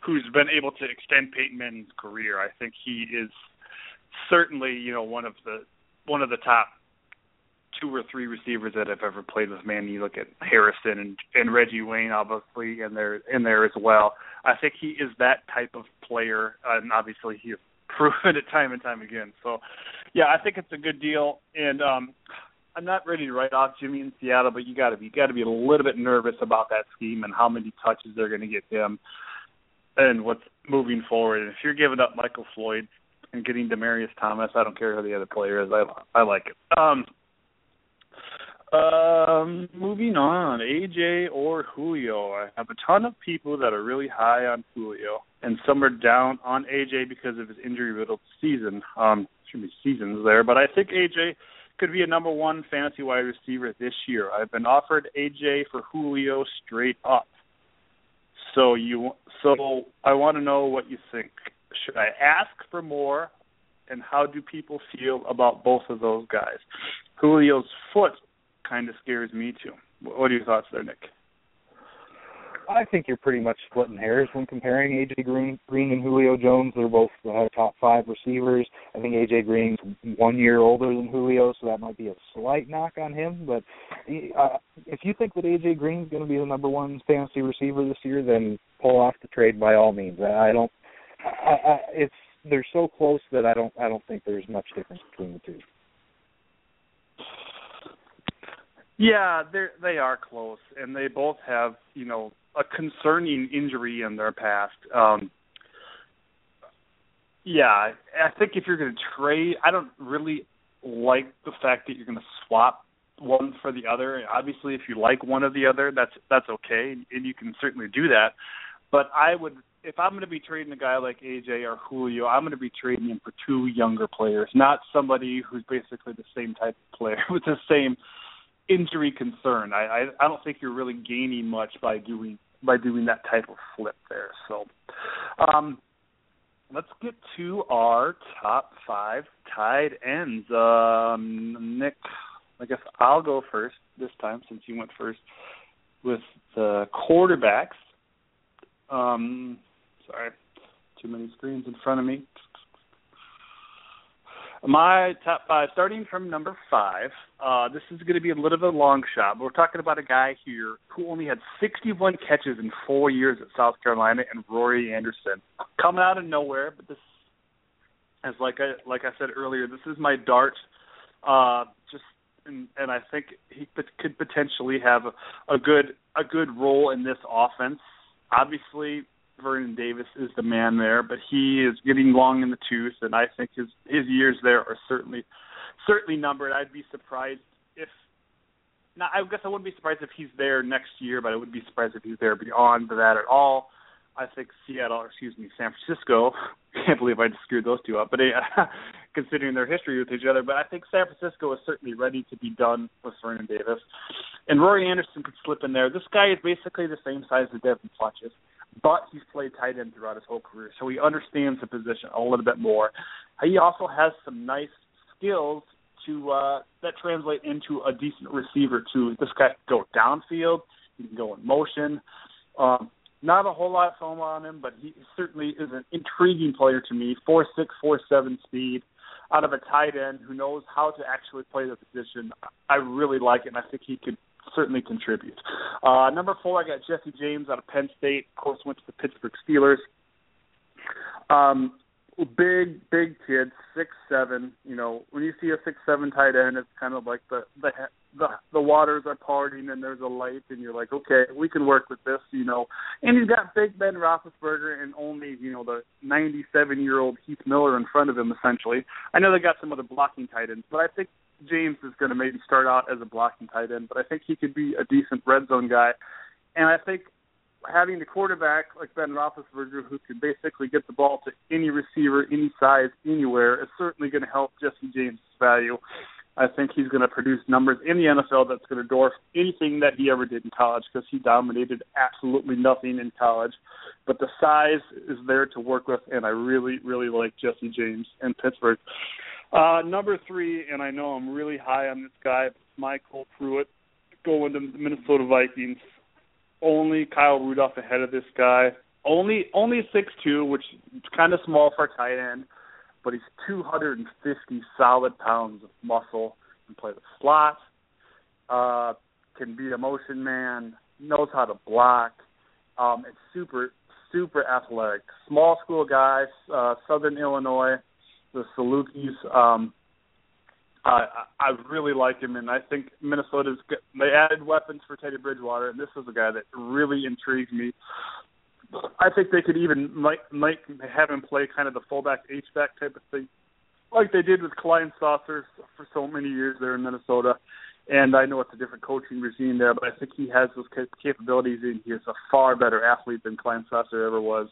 who's been able to extend Peyton Manning's career. I think he is certainly, you know, one of the one of the top two or three receivers that have ever played with Manning. You look at Harrison and, and Reggie Wayne, obviously, in there in there as well. I think he is that type of player, and obviously he has [laughs] proven it time and time again. So, yeah, I think it's a good deal, and um, I'm not ready to write off Jimmy in Seattle, but you got to be got to be a little bit nervous about that scheme and how many touches they're going to get him, and what's moving forward. And if you're giving up Michael Floyd and getting Demaryius Thomas, I don't care who the other player is. I I like it. Um, um, moving on, AJ or Julio. I have a ton of people that are really high on Julio, and some are down on AJ because of his injury-riddled season. Um, should be seasons there, but I think AJ could be a number one fantasy wide receiver this year. I've been offered AJ for Julio straight up. So you so I want to know what you think. Should I ask for more and how do people feel about both of those guys? Julio's foot kind of scares me too. What are your thoughts there, Nick? I think you're pretty much splitting hairs when comparing AJ Green, Green and Julio Jones. They're both uh, top five receivers. I think AJ Green's one year older than Julio, so that might be a slight knock on him. But uh, if you think that AJ Green's going to be the number one fantasy receiver this year, then pull off the trade by all means. I don't. I, I, it's they're so close that I don't. I don't think there's much difference between the two. Yeah, they they are close, and they both have you know a concerning injury in their past. Um, yeah, I think if you're going to trade, I don't really like the fact that you're going to swap one for the other. Obviously, if you like one or the other, that's that's okay, and you can certainly do that. But I would, if I'm going to be trading a guy like AJ or Julio, I'm going to be trading him for two younger players, not somebody who's basically the same type of player [laughs] with the same injury concern. I, I I don't think you're really gaining much by doing by doing that type of flip there. So, um, let's get to our top five tied ends. Um, Nick, I guess I'll go first this time since you went first with the quarterbacks. Um, sorry, too many screens in front of me. My top five, starting from number five. Uh, this is going to be a little bit of a long shot, but we're talking about a guy here who only had 61 catches in four years at South Carolina, and Rory Anderson, coming out of nowhere. But this, as like I like I said earlier, this is my dart. Uh, just and, and I think he could potentially have a, a good a good role in this offense. Obviously, Vernon Davis is the man there, but he is getting long in the tooth, and I think his his years there are certainly certainly numbered. I'd be surprised if. Now, I guess I wouldn't be surprised if he's there next year, but I would be surprised if he's there beyond that at all. I think Seattle, excuse me, San Francisco. [laughs] Can't believe I just screwed those two up, but uh, [laughs] considering their history with each other, but I think San Francisco is certainly ready to be done with Vernon Davis, and Rory Anderson could slip in there. This guy is basically the same size as Devin Funchess but he's played tight end throughout his whole career, so he understands the position a little bit more. He also has some nice skills to uh, that translate into a decent receiver too. This guy can go downfield, he can go in motion. Um, not a whole lot of film on him, but he certainly is an intriguing player to me. Four six, four seven speed out of a tight end who knows how to actually play the position. I really like it, and I think he could certainly contribute. Uh, number four, I got Jesse James out of Penn State. Of course, went to the Pittsburgh Steelers. Um, big, big kid, six seven. You know, when you see a six seven tight end, it's kind of like the the the the waters are parting and there's a light, and you're like, okay, we can work with this. You know, and he's got Big Ben Roethlisberger and only you know the 97 year old Heath Miller in front of him. Essentially, I know they got some other blocking tight ends, but I think James is going to maybe start out as a blocking tight end, but I think he could be a decent red zone guy. And I think having the quarterback like Ben Roethlisberger, who can basically get the ball to any receiver, any size, anywhere, is certainly going to help Jesse James' value. I think he's going to produce numbers in the NFL that's going to dwarf anything that he ever did in college because he dominated absolutely nothing in college. But the size is there to work with, and I really, really like Jesse James in Pittsburgh. Uh, number three, and I know I'm really high on this guy, MyCole Pruitt going to the Minnesota Vikings. Only Kyle Rudolph ahead of this guy. Only only six two, which is kind of small for a tight end, but he's 250 solid pounds of muscle. Can play the slot. Uh, can be a motion man. Knows how to block. Um, it's super super athletic. Small school guy, uh, Southern Illinois the Salukis. Um, I I really like him, and I think Minnesota's they added weapons for Teddy Bridgewater, and this is a guy that really intrigues me. I think they could even might might have him play kind of the fullback H back type of thing, like they did with Kleinsasser for so many years there in Minnesota. And I know it's a different coaching regime there, but I think he has those capabilities, and he is a far better athlete than Kleinsasser ever was.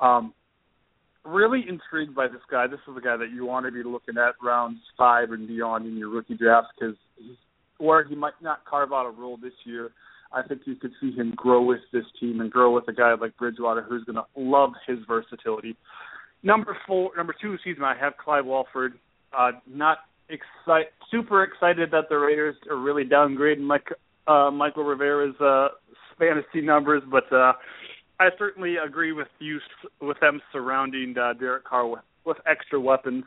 Um, really intrigued by this guy. This is a guy that you want to be looking at rounds five and beyond in your rookie drafts because where he might not carve out a role this year, I think you could see him grow with this team and grow with a guy like Bridgewater who's going to love his versatility. Number four, number two, excuse me, I have Clive Walford. Uh, not excite, super excited that the Raiders are really downgrading Mike, uh, Mychal Rivera's uh, fantasy numbers, but uh, I certainly agree with you with them surrounding uh, Derek Carr with, with extra weapons,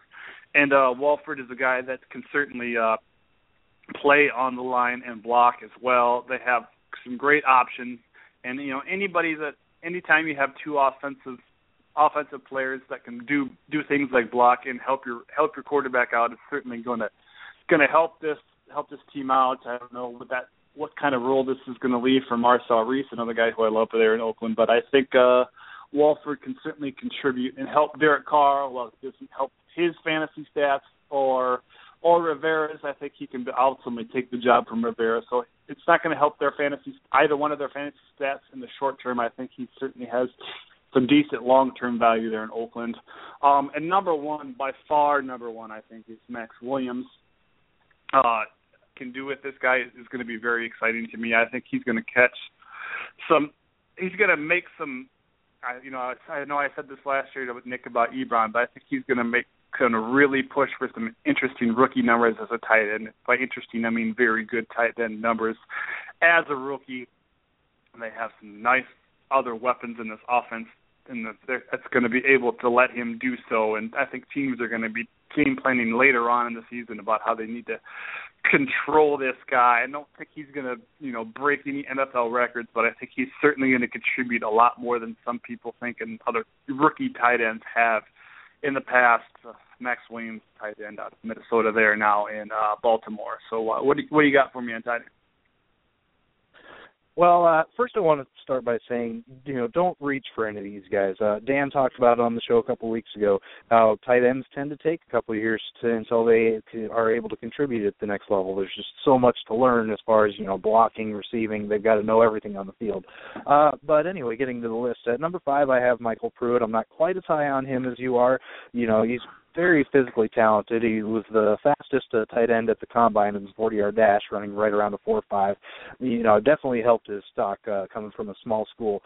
and uh, Walford is a guy that can certainly uh, play on the line and block as well. They have some great options, and you know anybody that anytime you have two offensive offensive players that can do do things like block and help your help your quarterback out is certainly going to going to help this help this team out. I don't know what that what kind of role this is going to leave for Marcel Reece, another guy who I love there in Oakland. But I think uh, Walford can certainly contribute and help Derek Carr. Well, it doesn't help his fantasy stats or or Rivera's. I think he can ultimately take the job from Rivera. So it's not going to help their fantasy either one of their fantasy stats in the short term. I think he certainly has some decent long term value there in Oakland. Um, and number one, by far number one, I think is Maxx Williams. Uh, can do with This guy is going to be very exciting to me. I think he's going to catch some. He's going to make some. I, you know, I, I know I said this last year with Nick about Ebron, but I think he's going to make going to really push for some interesting rookie numbers as a tight end. By interesting, I mean very good tight end numbers as a rookie. And They have some nice other weapons in this offense, and that's going to be able to let him do so. And I think teams are going to be game planning later on in the season about how they need to control this guy. I don't think he's going to, you know, break any NFL records, but I think he's certainly going to contribute a lot more than some people think and other rookie tight ends have in the past. Uh, Maxx Williams, tight end out of Minnesota, there now in uh, Baltimore. So, uh, what do what do you got for me on tight end? Well, uh, first I want to start by saying, you know, don't reach for any of these guys. Uh, Dan talked about it on the show a couple of weeks ago how tight ends tend to take a couple of years to, until they are able to contribute at the next level. There's just so much to learn as far as you know blocking, receiving. They've got to know everything on the field. Uh, but anyway, getting to the list at number five, I have MyCole Pruitt. I'm not quite as high on him as you are. You know, he's very physically talented. He was the fastest uh, tight end at the combine in the 40-yard dash, running right around a four-five. You know, definitely helped his stock uh, coming from a small school.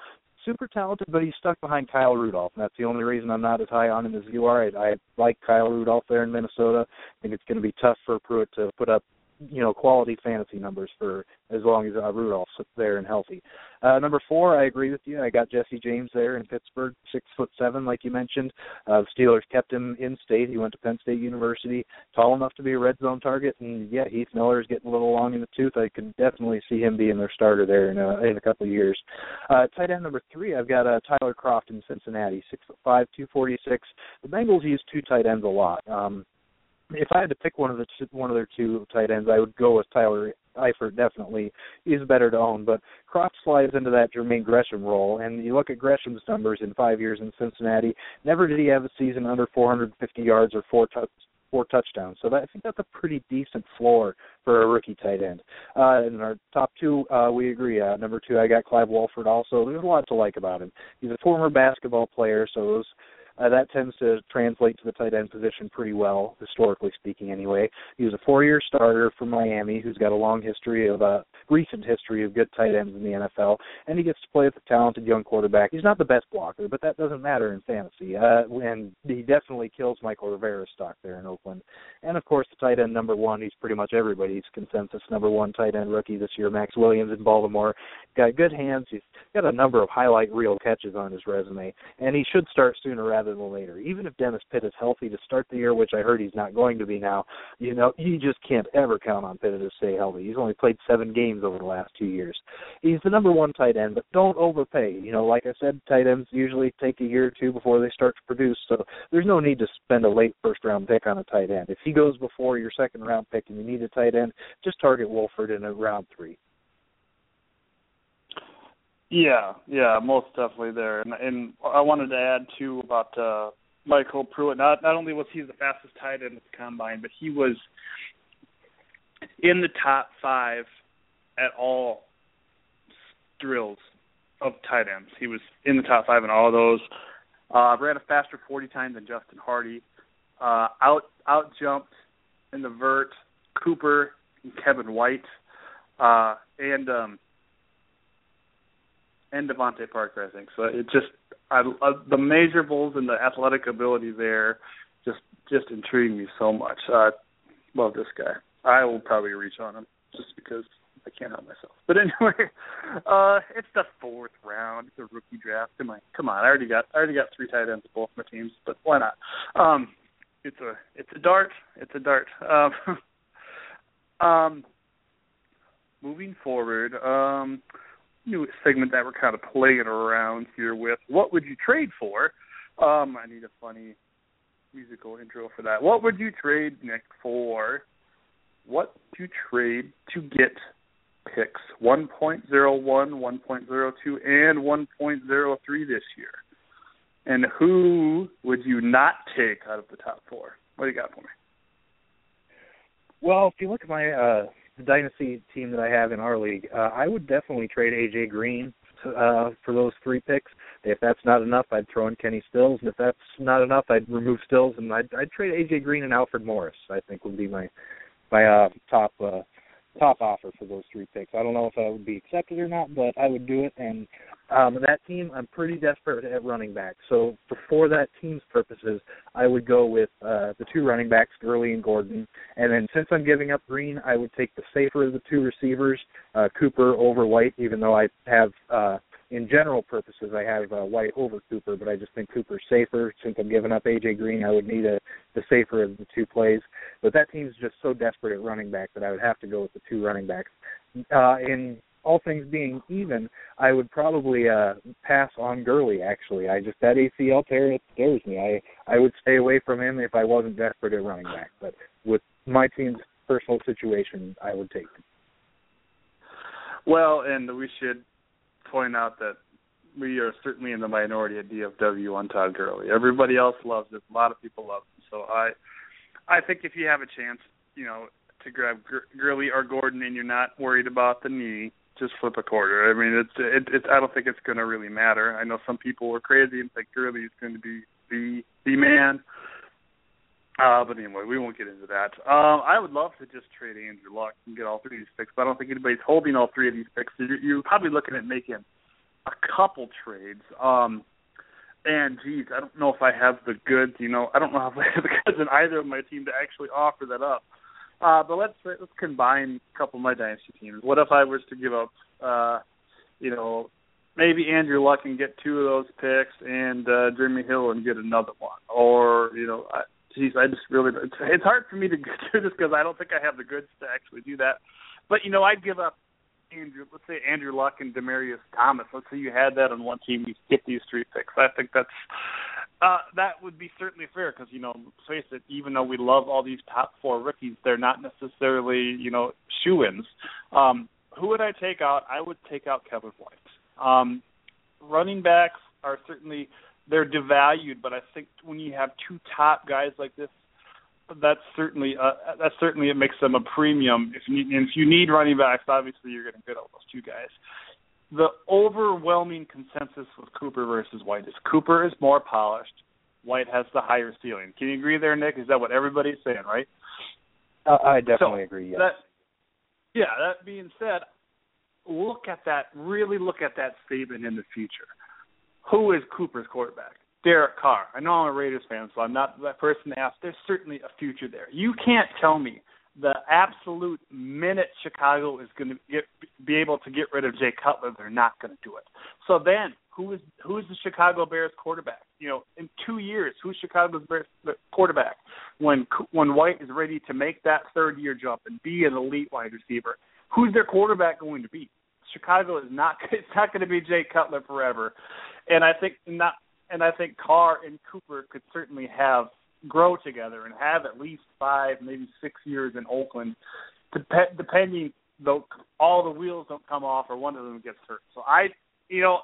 Super talented, but he's stuck behind Kyle Rudolph, and that's the only reason I'm not as high on him as you are. I, I like Kyle Rudolph there in Minnesota. I think it's going to be tough for Pruitt to put up you know quality fantasy numbers for as long as uh, Rudolph's there and healthy. Uh, number four, I agree with you. I got Jesse James there in Pittsburgh, six foot seven, like you mentioned. Uh, the Steelers kept him in state. He went to Penn State University, tall enough to be a red zone target. And yeah, Heath Miller is getting a little long in the tooth. I could definitely see him being their starter there in a, in a couple of years. Uh, tight end number three, I've got uh, Tyler Kroft in Cincinnati, six foot five, two forty six. The Bengals use two tight ends a lot. Um, if I had to pick one of the one of their two tight ends, I would go with Tyler Eifert. Definitely, he's better to own. But Kroft slides into that Jermaine Gresham role, and you look at Gresham's numbers in five years in Cincinnati. Never did he have a season under 450 yards or four touch, four touchdowns. So that, I think that's a pretty decent floor for a rookie tight end. Uh, in our top two, uh, we agree. Uh, number two, I got Clive Walford. Also, there's a lot to like about him. He's a former basketball player, so those uh, that tends to translate to the tight end position pretty well, historically speaking. Anyway, he was a four-year starter for Miami, who's got a long history of a uh, recent history of good tight ends in the NFL, and he gets to play with a talented young quarterback. He's not the best blocker, but that doesn't matter in fantasy. Uh, and he definitely kills Mychal Rivera's stock there in Oakland. And of course, the tight end number one, he's pretty much everybody's consensus number one tight end rookie this year, Maxx Williams in Baltimore. Got good hands. He's got a number of highlight reel catches on his resume, and he should start sooner rather rather than later. Even if Dennis Pitta is healthy to start the year, which I heard he's not going to be now, you know, you just can't ever count on Pitta to stay healthy. He's only played seven games over the last two years. He's the number one tight end, but don't overpay. You know, like I said, tight ends usually take a year or two before they start to produce, so there's no need to spend a late first round pick on a tight end. If he goes before your second round pick and you need a tight end, just target Walford in a round three. Yeah, yeah, most definitely there. And, and I wanted to add too about uh, MyCole Pruitt. Not not only was he the fastest tight end at the combine, but he was in the top five at all drills of tight ends. He was in the top five in all of those. Uh, ran a faster 40 time than Justin Hardy. Uh, out out jumped in the vert Cooper and Kevin White. Uh, and um, and DeVante Parker, I think. So it just I, uh, the measurables and the athletic ability there just just intrigue me so much. I love this guy. I will probably reach on him just because I can't help myself. [laughs] But anyway, uh it's the fourth round. A rookie draft. Come on, come on. I already got I already got three tight ends both my teams, but why not? Um it's a it's a dart. It's a dart. Um [laughs] um moving forward, um new segment that we're kind of playing around here with. What would you trade for? Um, I need a funny musical intro for that. What would you trade Nick for? What would you trade to get picks 1.01, 1.02, and 1.03 this year. And who would you not take out of the top four? What do you got for me? Well, if you look at my uh the dynasty team that I have in our league, uh, I would definitely trade AJ Green uh for those three picks. If that's not enough, I'd throw in Kenny Stills, and if that's not enough, I'd remove Stills and I'd I'd trade AJ Green and Alfred Morris. I think would be my my uh top uh top offer for those three picks. I don't know if that would be accepted or not, but I would do it. And um, that team, I'm pretty desperate at running back. So for that team's purposes, I would go with uh, the two running backs, Gurley and Gordon. And then since I'm giving up Green, I would take the safer of the two receivers, uh, Cooper over White, even though I have. Uh, in general purposes, I have uh, White over Cooper, but I just think Cooper's safer. Since I'm giving up AJ Green, I would need a the safer of the two plays. But that team's just so desperate at running back that I would have to go with the two running backs. Uh, in all things being even, I would probably uh pass on Gurley. Actually, I just that ACL tear it scares me. I I would stay away from him if I wasn't desperate at running back. But with my team's personal situation, I would take him. Well, and we should point out that we are certainly in the minority at DFW on Todd Gurley. Everybody else loves it. A lot of people love him. So I, I think if you have a chance, you know, to grab Gurley or Gordon and you're not worried about the knee, just flip a quarter. I mean, it's it, it's. I don't think it's going to really matter. I know some people were crazy and think Gurley is going to be the the man. Uh, but anyway, we won't get into that. Um, I would love to just trade Andrew Luck and get all three of these picks, but I don't think anybody's holding all three of these picks. So you're, you're probably looking at making a couple trades. Um, and geez, I don't know if I have the goods. You know, I don't know [laughs] if I have the goods in either of my team to actually offer that up. Uh, but let's let's combine a couple of my dynasty teams. What if I was to give up, uh, you know, maybe Andrew Luck and get two of those picks, and uh, Jeremy Hill and get another one, or you know, I, geez, I just really it's, hard for me to [laughs] do this because I don't think I have the goods to actually do that. But you know, I'd give up Andrew, let's say Andrew Luck and Demaryius Thomas. Let's say you had that on one team, you get these three picks. I think that's uh, that would be certainly fair because you know, face it, even though we love all these top four rookies, they're not necessarily you know shoe-ins. Um, who would I take out? I would take out Kevin White. Um, running backs are certainly they're devalued, but I think when you have two top guys like this, that's certainly uh, that certainly it makes them a premium. If you if you need running backs, obviously you're going to get all those two guys. The overwhelming consensus with Cooper versus White is Cooper is more polished. White has the higher ceiling. Can you agree there, Nick? Is that what everybody's saying, right? Uh, I definitely so agree. Yes. That, yeah. That being said, look at that. Really look at that statement in the future. Who is Cooper's quarterback? Derek Carr. I know I'm a Raiders fan, so I'm not that person to ask. There's certainly a future there. You can't tell me the absolute minute Chicago is going to get be able to get rid of Jay Cutler, they're not going to do it. So then, who is who is the Chicago Bears quarterback? You know, in two years, who's Chicago's Bears quarterback when when White is ready to make that third year jump and be an elite wide receiver? Who's their quarterback going to be? Chicago is not [laughs] it's not going to be Jay Cutler forever, and I think not and I think Carr and Cooper could certainly have grow together and have at least five, maybe six years in Oakland, dep- depending though all the wheels don't come off or one of them gets hurt. So I, you know,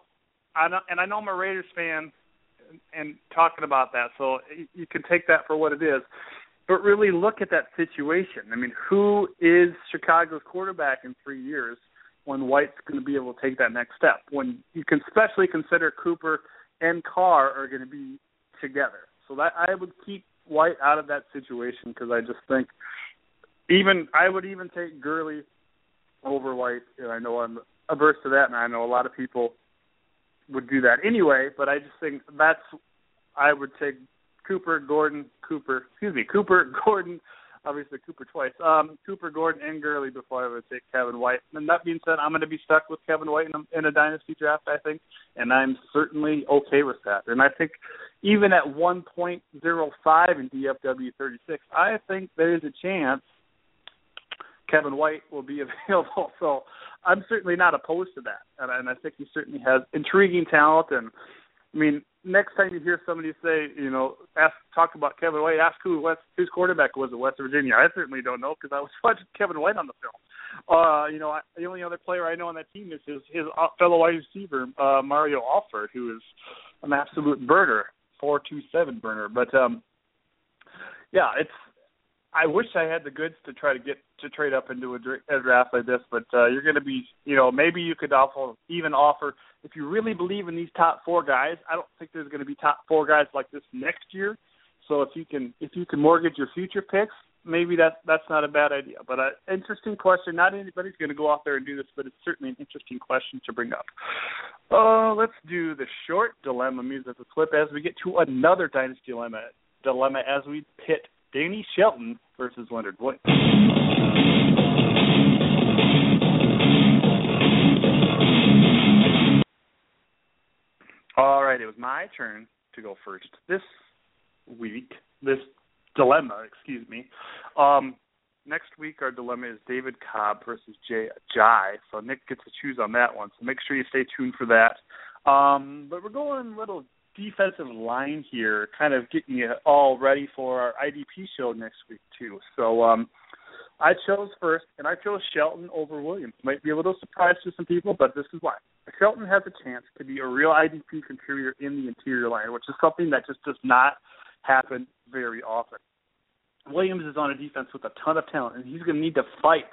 I know, and I know I'm a Raiders fan, and, and talking about that, so you can take that for what it is. But really look at that situation. I mean, who is Chicago's quarterback in three years when White's going to be able to take that next step? When you can especially consider Cooper and Carr are going to be together. So that I would keep White out of that situation because I just think even I would even take Gurley over White, and I know I'm averse to that, and I know a lot of people would do that anyway. But I just think that's I would take Cooper, Gordon, Cooper, excuse me, Cooper, [laughs] Gordon, obviously Cooper twice, um, Cooper, Gordon, and Gurley before I would take Kevin White. And that being said, I'm going to be stuck with Kevin White in a, in a dynasty draft, I think, and I'm certainly okay with that. And I think even at 1.05 in DFW 36, I think there is a chance Kevin White will be [laughs] available. So I'm certainly not opposed to that, and, and I think he certainly has intriguing talent. And I mean, next time you hear somebody say, you know, ask talk about Kevin White, ask who West whose quarterback was at West Virginia. I certainly don't know because I was [laughs] watching Kevin White on the film. Uh, you know, I, the only other player I know on that team is his his uh, fellow wide receiver uh, Mario Alford, who is an absolute burner, four two seven burner. But um, yeah, it's. I wish I had the goods to try to get to trade up into a, a draft like this, but uh, you're going to be, you know, maybe you could offer even offer if you really believe in these top four guys. I don't think there's going to be top four guys like this next year. So if you can if you can mortgage your future picks, maybe that's that's not a bad idea. But uh, interesting question. Not anybody's going to go out there and do this, but it's certainly an interesting question to bring up. Uh, let's do the short dilemma musical clip as we get to another dynasty dilemma dilemma as we pit Danny Shelton versus Leonard Williams. All right, it was my turn to go first this week. This dilemma, excuse me. Um, next week our dilemma is David Cobb versus Jay Ajayi. So Nick gets to choose on that one. So make sure you stay tuned for that. Um, but we're going a little defensive line here, kind of getting you all ready for our IDP show next week too. So um, I chose first, and I chose Shelton over Williams. Might be a little surprise to some people, but this is why. Shelton has a chance to be a real IDP contributor in the interior line, which is something that just does not happen very often. Williams is on a defense with a ton of talent, and he's going to need to fight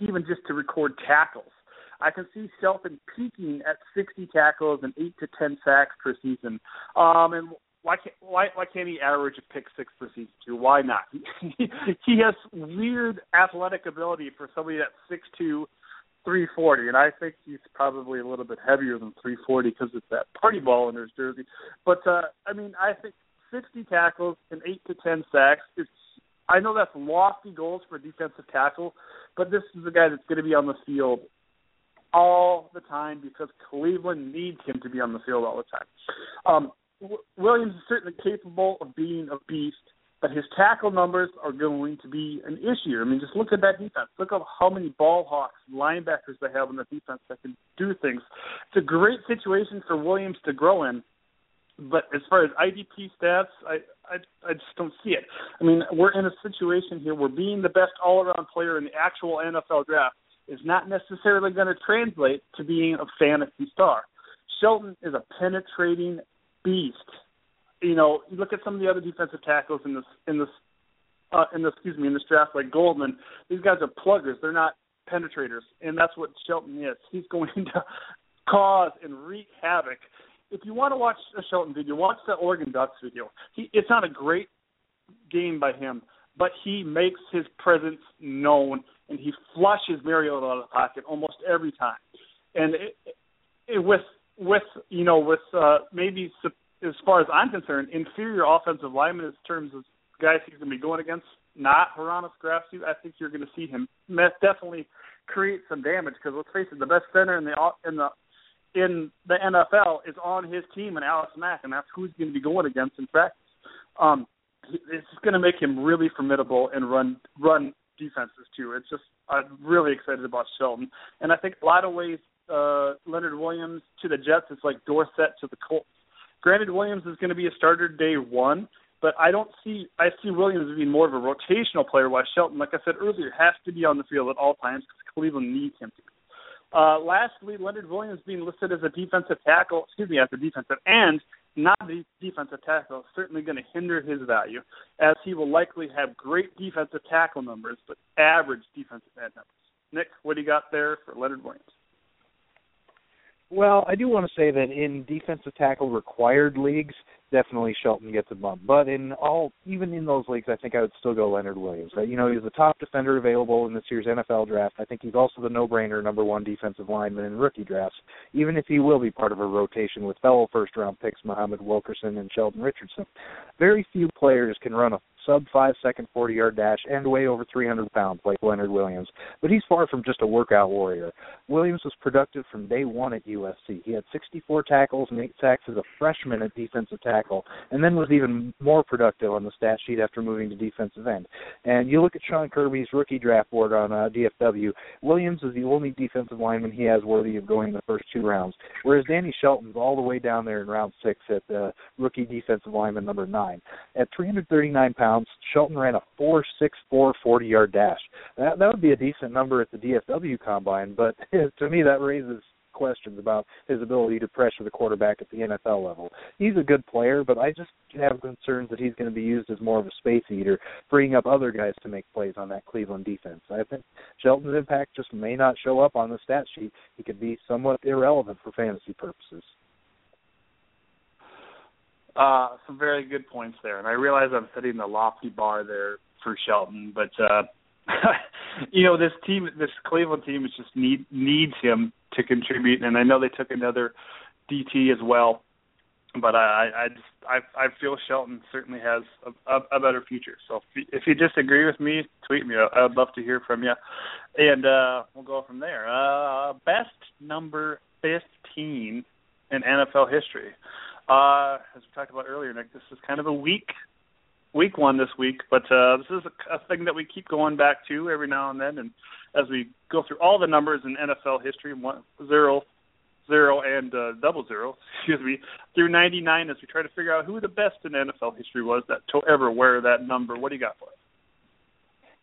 even just to record tackles. I can see Shelton peaking at 60 tackles and eight to 10 sacks per season. Um, and why can't why why can't he average a pick six per season too? Why not? [laughs] He, has weird athletic ability for somebody that's six two, three forty, and I think he's probably a little bit heavier than three forty because it's that party ball in his jersey. But uh, I mean, I think sixty tackles and eight to ten sacks is. I know that's lofty goals for a defensive tackle, but this is a guy that's going to be on the field all the time because Cleveland needs him to be on the field all the time. Um, Williams is certainly capable of being a beast, but his tackle numbers are going to be an issue. I mean, just look at that defense. Look at how many ball hawks, linebackers they have in the defense that can do things. It's a great situation for Williams to grow in, but as far as IDP stats, I, I I just don't see it. I mean, we're in a situation here where being the best all-around player in the actual NFL draft is not necessarily going to translate to being a fantasy star. Shelton is a penetrating beast. You know, you look at some of the other defensive tackles in this in this uh, in this excuse me in this draft, like Goldman. These guys are pluggers. They're not penetrators, and that's what Shelton is. He's going [laughs] to cause and wreak havoc. If you want to watch a Shelton video, watch the Oregon Ducks video. He, it's not a great game by him, but he makes his presence known and he flushes Mariota out of the pocket almost every time. And it, it, with with you know with uh, maybe as far as I'm concerned, inferior offensive linemen in terms of guys he's going to be going against, not Hroniss Grasu. I think you're going to see him definitely create some damage because let's face it, the best center in the in the in the NFL is on his team and Alex Mack, and that's who he's going to be going against in practice. Um, it's going to make him really formidable and run run defenses too. It's just I'm really excited about Shelton, and I think a lot of ways uh, Leonard Williams to the Jets is like Dorsett to the Colts. Granted, Williams is going to be a starter day one, but I don't see I see Williams being more of a rotational player, while Shelton, like I said earlier, has to be on the field at all times because Cleveland needs him to. Uh, lastly, Leonard Williams being listed as a defensive tackle, excuse me, as a defensive end, not a defensive tackle, is certainly going to hinder his value, as he will likely have great defensive tackle numbers, but average defensive end numbers. Nick, what do you got there for Leonard Williams? Well, I do want to say that in defensive tackle required leagues, definitely Shelton gets a bump. But in all, even in those leagues, I think I would still go Leonard Williams. You know, he's the top defender available in this year's NFL draft. I think he's also the no-brainer number one defensive lineman in rookie drafts, even if he will be part of a rotation with fellow first-round picks Muhammad Wilkerson and Sheldon Richardson. Very few players can run a sub five second 40 yard dash, and weigh over 300 pounds like Leonard Williams. But he's far from just a workout warrior. Williams was productive from day one at USC. He had 64 tackles and eight sacks as a freshman at defensive tackle, and then was even more productive on the stat sheet after moving to defensive end. And you look at Sean Kirby's rookie draft board on uh, DFW, Williams is the only defensive lineman he has worthy of going in the first two rounds, whereas Danny Shelton's all the way down there in round six at uh, rookie defensive lineman number nine. At 339 pounds, pounds. Shelton ran a four six four forty yard dash. That that would be a decent number at the DFW combine, but [laughs] to me that raises questions about his ability to pressure the quarterback at the NFL level. He's a good player, but I just have concerns that he's going to be used as more of a space eater, freeing up other guys to make plays on that Cleveland defense. I think Shelton's impact just may not show up on the stat sheet. He could be somewhat irrelevant for fantasy purposes. Uh, some very good points there, and I realize I'm setting the lofty bar there for Shelton, but uh, [laughs] you know this team, this Cleveland team, is just need needs him to contribute, and I know they took another DT as well, but I I just I I feel Shelton certainly has a, a, a better future. So if you, if you disagree with me, tweet me. I, I'd love to hear from you, and uh, we'll go from there. Uh, best number fifteen in NFL history. Uh, as we talked about earlier, Nick, this is kind of a weak, weak one this week, but uh, this is a, a thing that we keep going back to every now and then. And as we go through all the numbers in NFL history, one, zero, zero, and uh, double zero, [laughs] excuse me, through 99, as we try to figure out who the best in NFL history was that to ever wear that number. What do you got for us?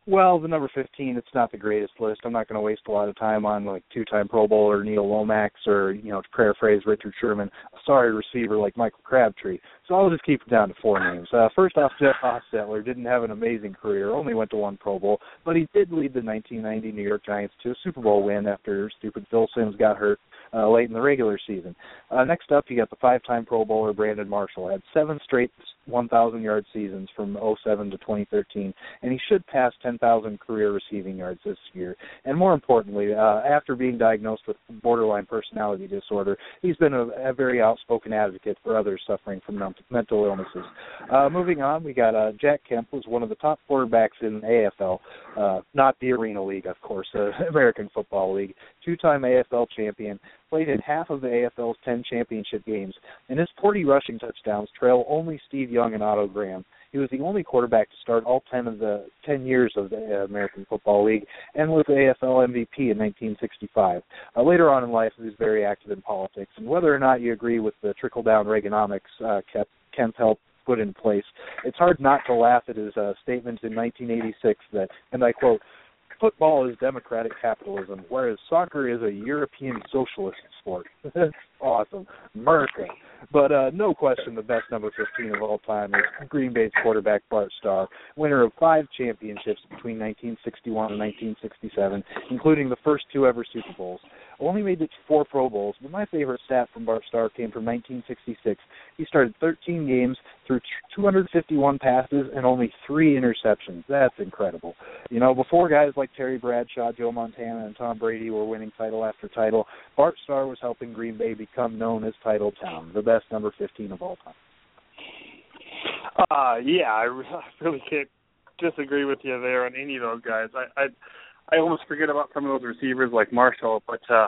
Well, the number 15, it's not the greatest list. I'm not going to waste a lot of time on like two-time Pro Bowler Neil Lomax or, you know, to paraphrase Richard Sherman, a sorry receiver like Michael Crabtree. So I'll just keep it down to four names. Uh, first off, Jeff Hostetler didn't have an amazing career, only went to one Pro Bowl, but he did lead the 1990 New York Giants to a Super Bowl win after stupid Phil Simms got hurt uh, late in the regular season. Uh, next up, you got the five-time Pro Bowler Brandon Marshall. Had seven straight 1,000-yard seasons from 07 to 2013, and he should pass 10,000 career receiving yards this year. And more importantly, uh, after being diagnosed with borderline personality disorder, he's been a, a very outspoken advocate for others suffering from mental illnesses. Uh, moving on, we got uh, Jack Kemp was one of the top quarterbacks in AFL, uh, not the Arena League, of course, uh, [laughs] American Football League. Two-time AFL champion, played in half of the AFL's 10 championship games, and his 40 rushing touchdowns trail only Steve Young and Otto Graham. He was the only quarterback to start all 10 of the 10 years of the American Football League and was the AFL MVP in 1965. Uh, later on in life, he was very active in politics, and whether or not you agree with the trickle-down Reaganomics uh, Kemp helped put in place, it's hard not to laugh at his uh, statement in 1986 that, and I quote, football is democratic capitalism, whereas soccer is a European socialist sport. [laughs] awesome. America. But uh, no question, the best number 15 of all time is Green Bay's quarterback Bart Starr, winner of five championships between 1961 and 1967, including the first two ever Super Bowls. Only made it to four Pro Bowls, but my favorite stat from Bart Starr came from 1966. He started 13 games, threw 251 passes, and only three interceptions. That's incredible. You know, before guys like Terry Bradshaw, Joe Montana, and Tom Brady were winning title after title, Bart Starr was helping Green Bay become known as Title Town, the best number 15 of all time. Uh, yeah, [laughs] I, really can't disagree with you there on any of those guys. I, I I almost forget about some of those receivers like Marshall, but uh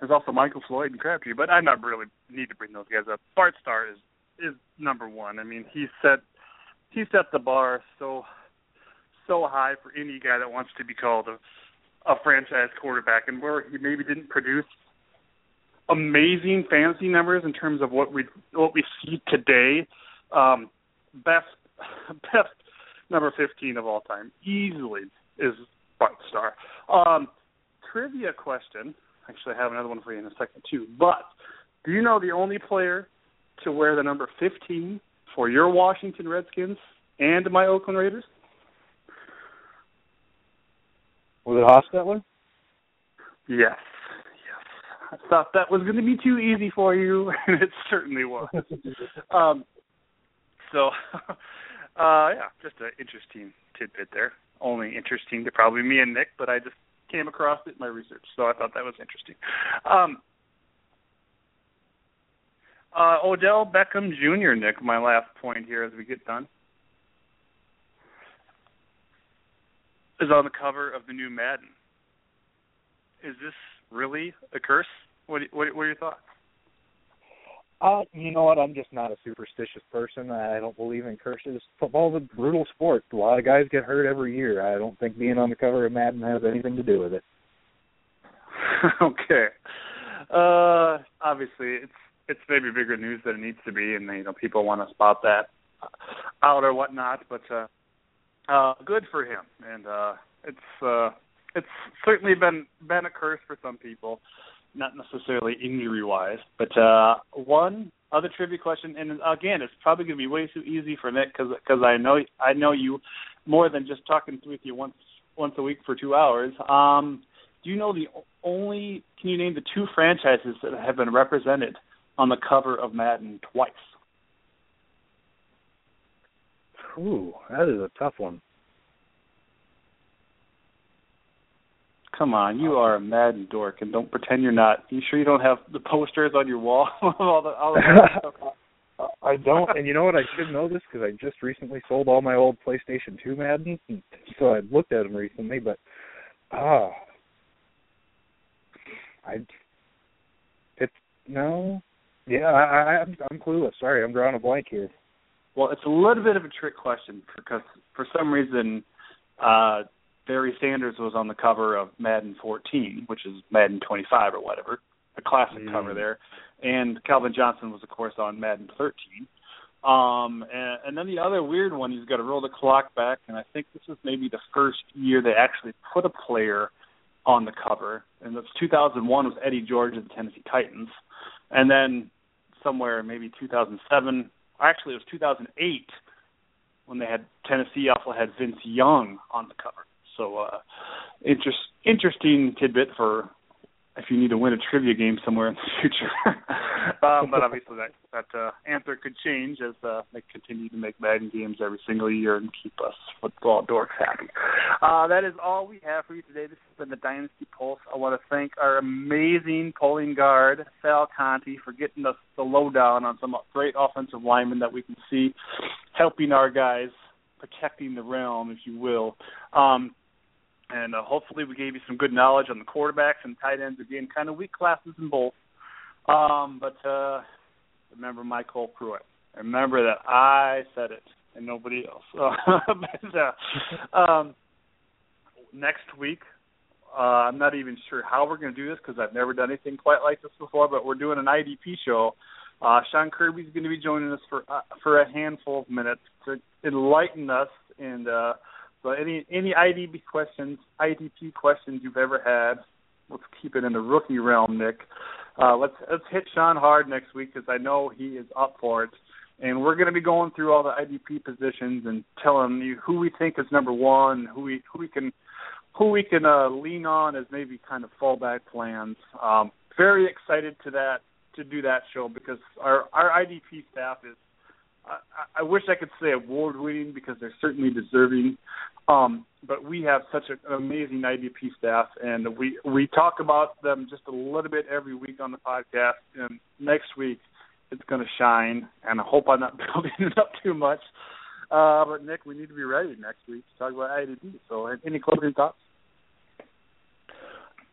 there's also Michael Floyd and Crabtree. But I not really need to bring those guys up. Bart Starr is is number one. I mean, he set he set the bar so so high for any guy that wants to be called a a franchise quarterback, and where he maybe didn't produce amazing fantasy numbers in terms of what we what we see today. Um, best [laughs] best number fifteen of all time, easily is Bart Starr. Um, trivia question. Actually, I have another one for you in a second too. But do you know the only player to wear the number 15 for your Washington Redskins and my Oakland Raiders? Was it Hostetler? Yes. I thought that was going to be too easy for you, [laughs] and it certainly was. [laughs] um, so, [laughs] uh, yeah, just an interesting tidbit there only interesting to probably me and Nick, but I just came across it in my research, so I thought that was interesting. Um, uh, Odell Beckham Jr., Nick, my last point here as we get done, is on the cover of the new Madden. Is this really a curse? What, what, what are your thoughts? Uh, you know what? I'm just not a superstitious person. I don't believe in curses. Football's a brutal sport. A lot of guys get hurt every year. I don't think being on the cover of Madden has anything to do with it. [laughs] okay. Uh, obviously, it's it's maybe bigger news than it needs to be, and you know people want to spot that. out or whatnot. But uh, uh, good for him, and uh, it's uh, it's certainly been been a curse for some people, not necessarily injury wise. But uh, one other trivia question, and again, it's probably going to be way too easy for Nick because because I know I know you more than just talking with you once once a week for two hours. Um, do you know the only? Can you name the two franchises that have been represented on the cover of Madden twice? Ooh, that is a tough one. Come on, you are a Madden dork, and don't pretend you're not. You sure you don't have the posters on your wall? [laughs] all the, all the? [laughs] I don't, and you know what? I should know this because I just recently sold all my old PlayStation 2 Madden, so I looked at them recently. But ah, I it's no, yeah, I, I I'm I'm clueless. Sorry, I'm drawing a blank here. Well, it's a little bit of a trick question because for some reason, uh, Barry Sanders was on the cover of Madden 14, which is Madden 25 or whatever, a classic Mm. cover there, and Calvin Johnson was of course on Madden 13. Um, and, and then the other weird one, he's got to roll the clock back, and I think this is maybe the first year they actually put a player on the cover, and that's 2001 was Eddie George of the Tennessee Titans, and then somewhere maybe 2007, actually it was 2008 when they had Tennessee also had Vince Young on the cover. So uh interest interesting tidbit for if you need to win a trivia game somewhere in the future. [laughs] um, but obviously that that uh, answer could change as uh, they continue to make Madden games every single year and keep us football dorks happy. Uh, that is all we have for you today. This has been the Dynasty Pulse. I want to thank our amazing polling guard Sal Conti for getting us the lowdown on some great offensive linemen that we can see helping our guys protecting the realm, if you will. Um, and uh, hopefully we gave you some good knowledge on the quarterbacks and tight ends again, kind of weak classes in both. Um, but uh, remember MyCole Pruitt. Remember that I said it and nobody else. [laughs] but, uh, um, next week, uh, I'm not even sure how we're going to do this because I've never done anything quite like this before. But we're doing an IDP show. Uh, Sean Kirby's going to be joining us for uh, for a handful of minutes to enlighten us and. Uh, so any any IDP questions, IDP questions you've ever had, let's keep it in the rookie realm, Nick. Uh, let's let's hit Sean hard next week because I know he is up for it, and we're going to be going through all the IDP positions and telling you who we think is number one, who we who we can who we can uh, lean on as maybe kind of fallback plans. Um, very excited to that to do that show because our our IDP staff is I, I wish I could say award winning because they're certainly deserving. Um, but we have such an amazing IDP staff, and we we talk about them just a little bit every week on the podcast. And next week, it's going to shine. And I hope I'm not [laughs] building it up too much. Uh, but Nick, we need to be ready next week to talk about IDP. So, any closing thoughts?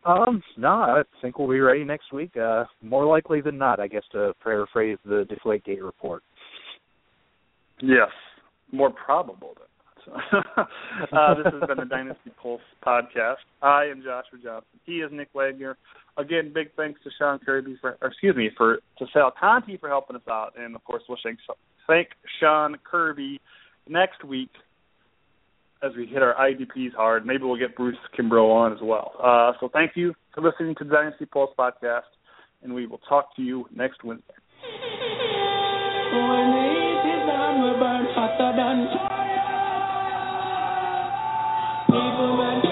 Um, no, I think we'll be ready next week. Uh, more likely than not, I guess, to paraphrase the Deflategate report. Yes, more probable than [laughs] that. uh, this has been the Dynasty Pulse podcast. I am Joshua Johnson. He is Nick Wagner. Again, big thanks to Sean Kirby for, or excuse me, for to Sal Conti for helping us out, and of course, we'll thank Sean Kirby next week as we hit our IDPs hard. Maybe we'll get Bruce Kimbrough on as well. Uh, so thank you for listening to the Dynasty Pulse podcast, and we will talk to you next Wednesday. Hotter than fire. People when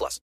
plus.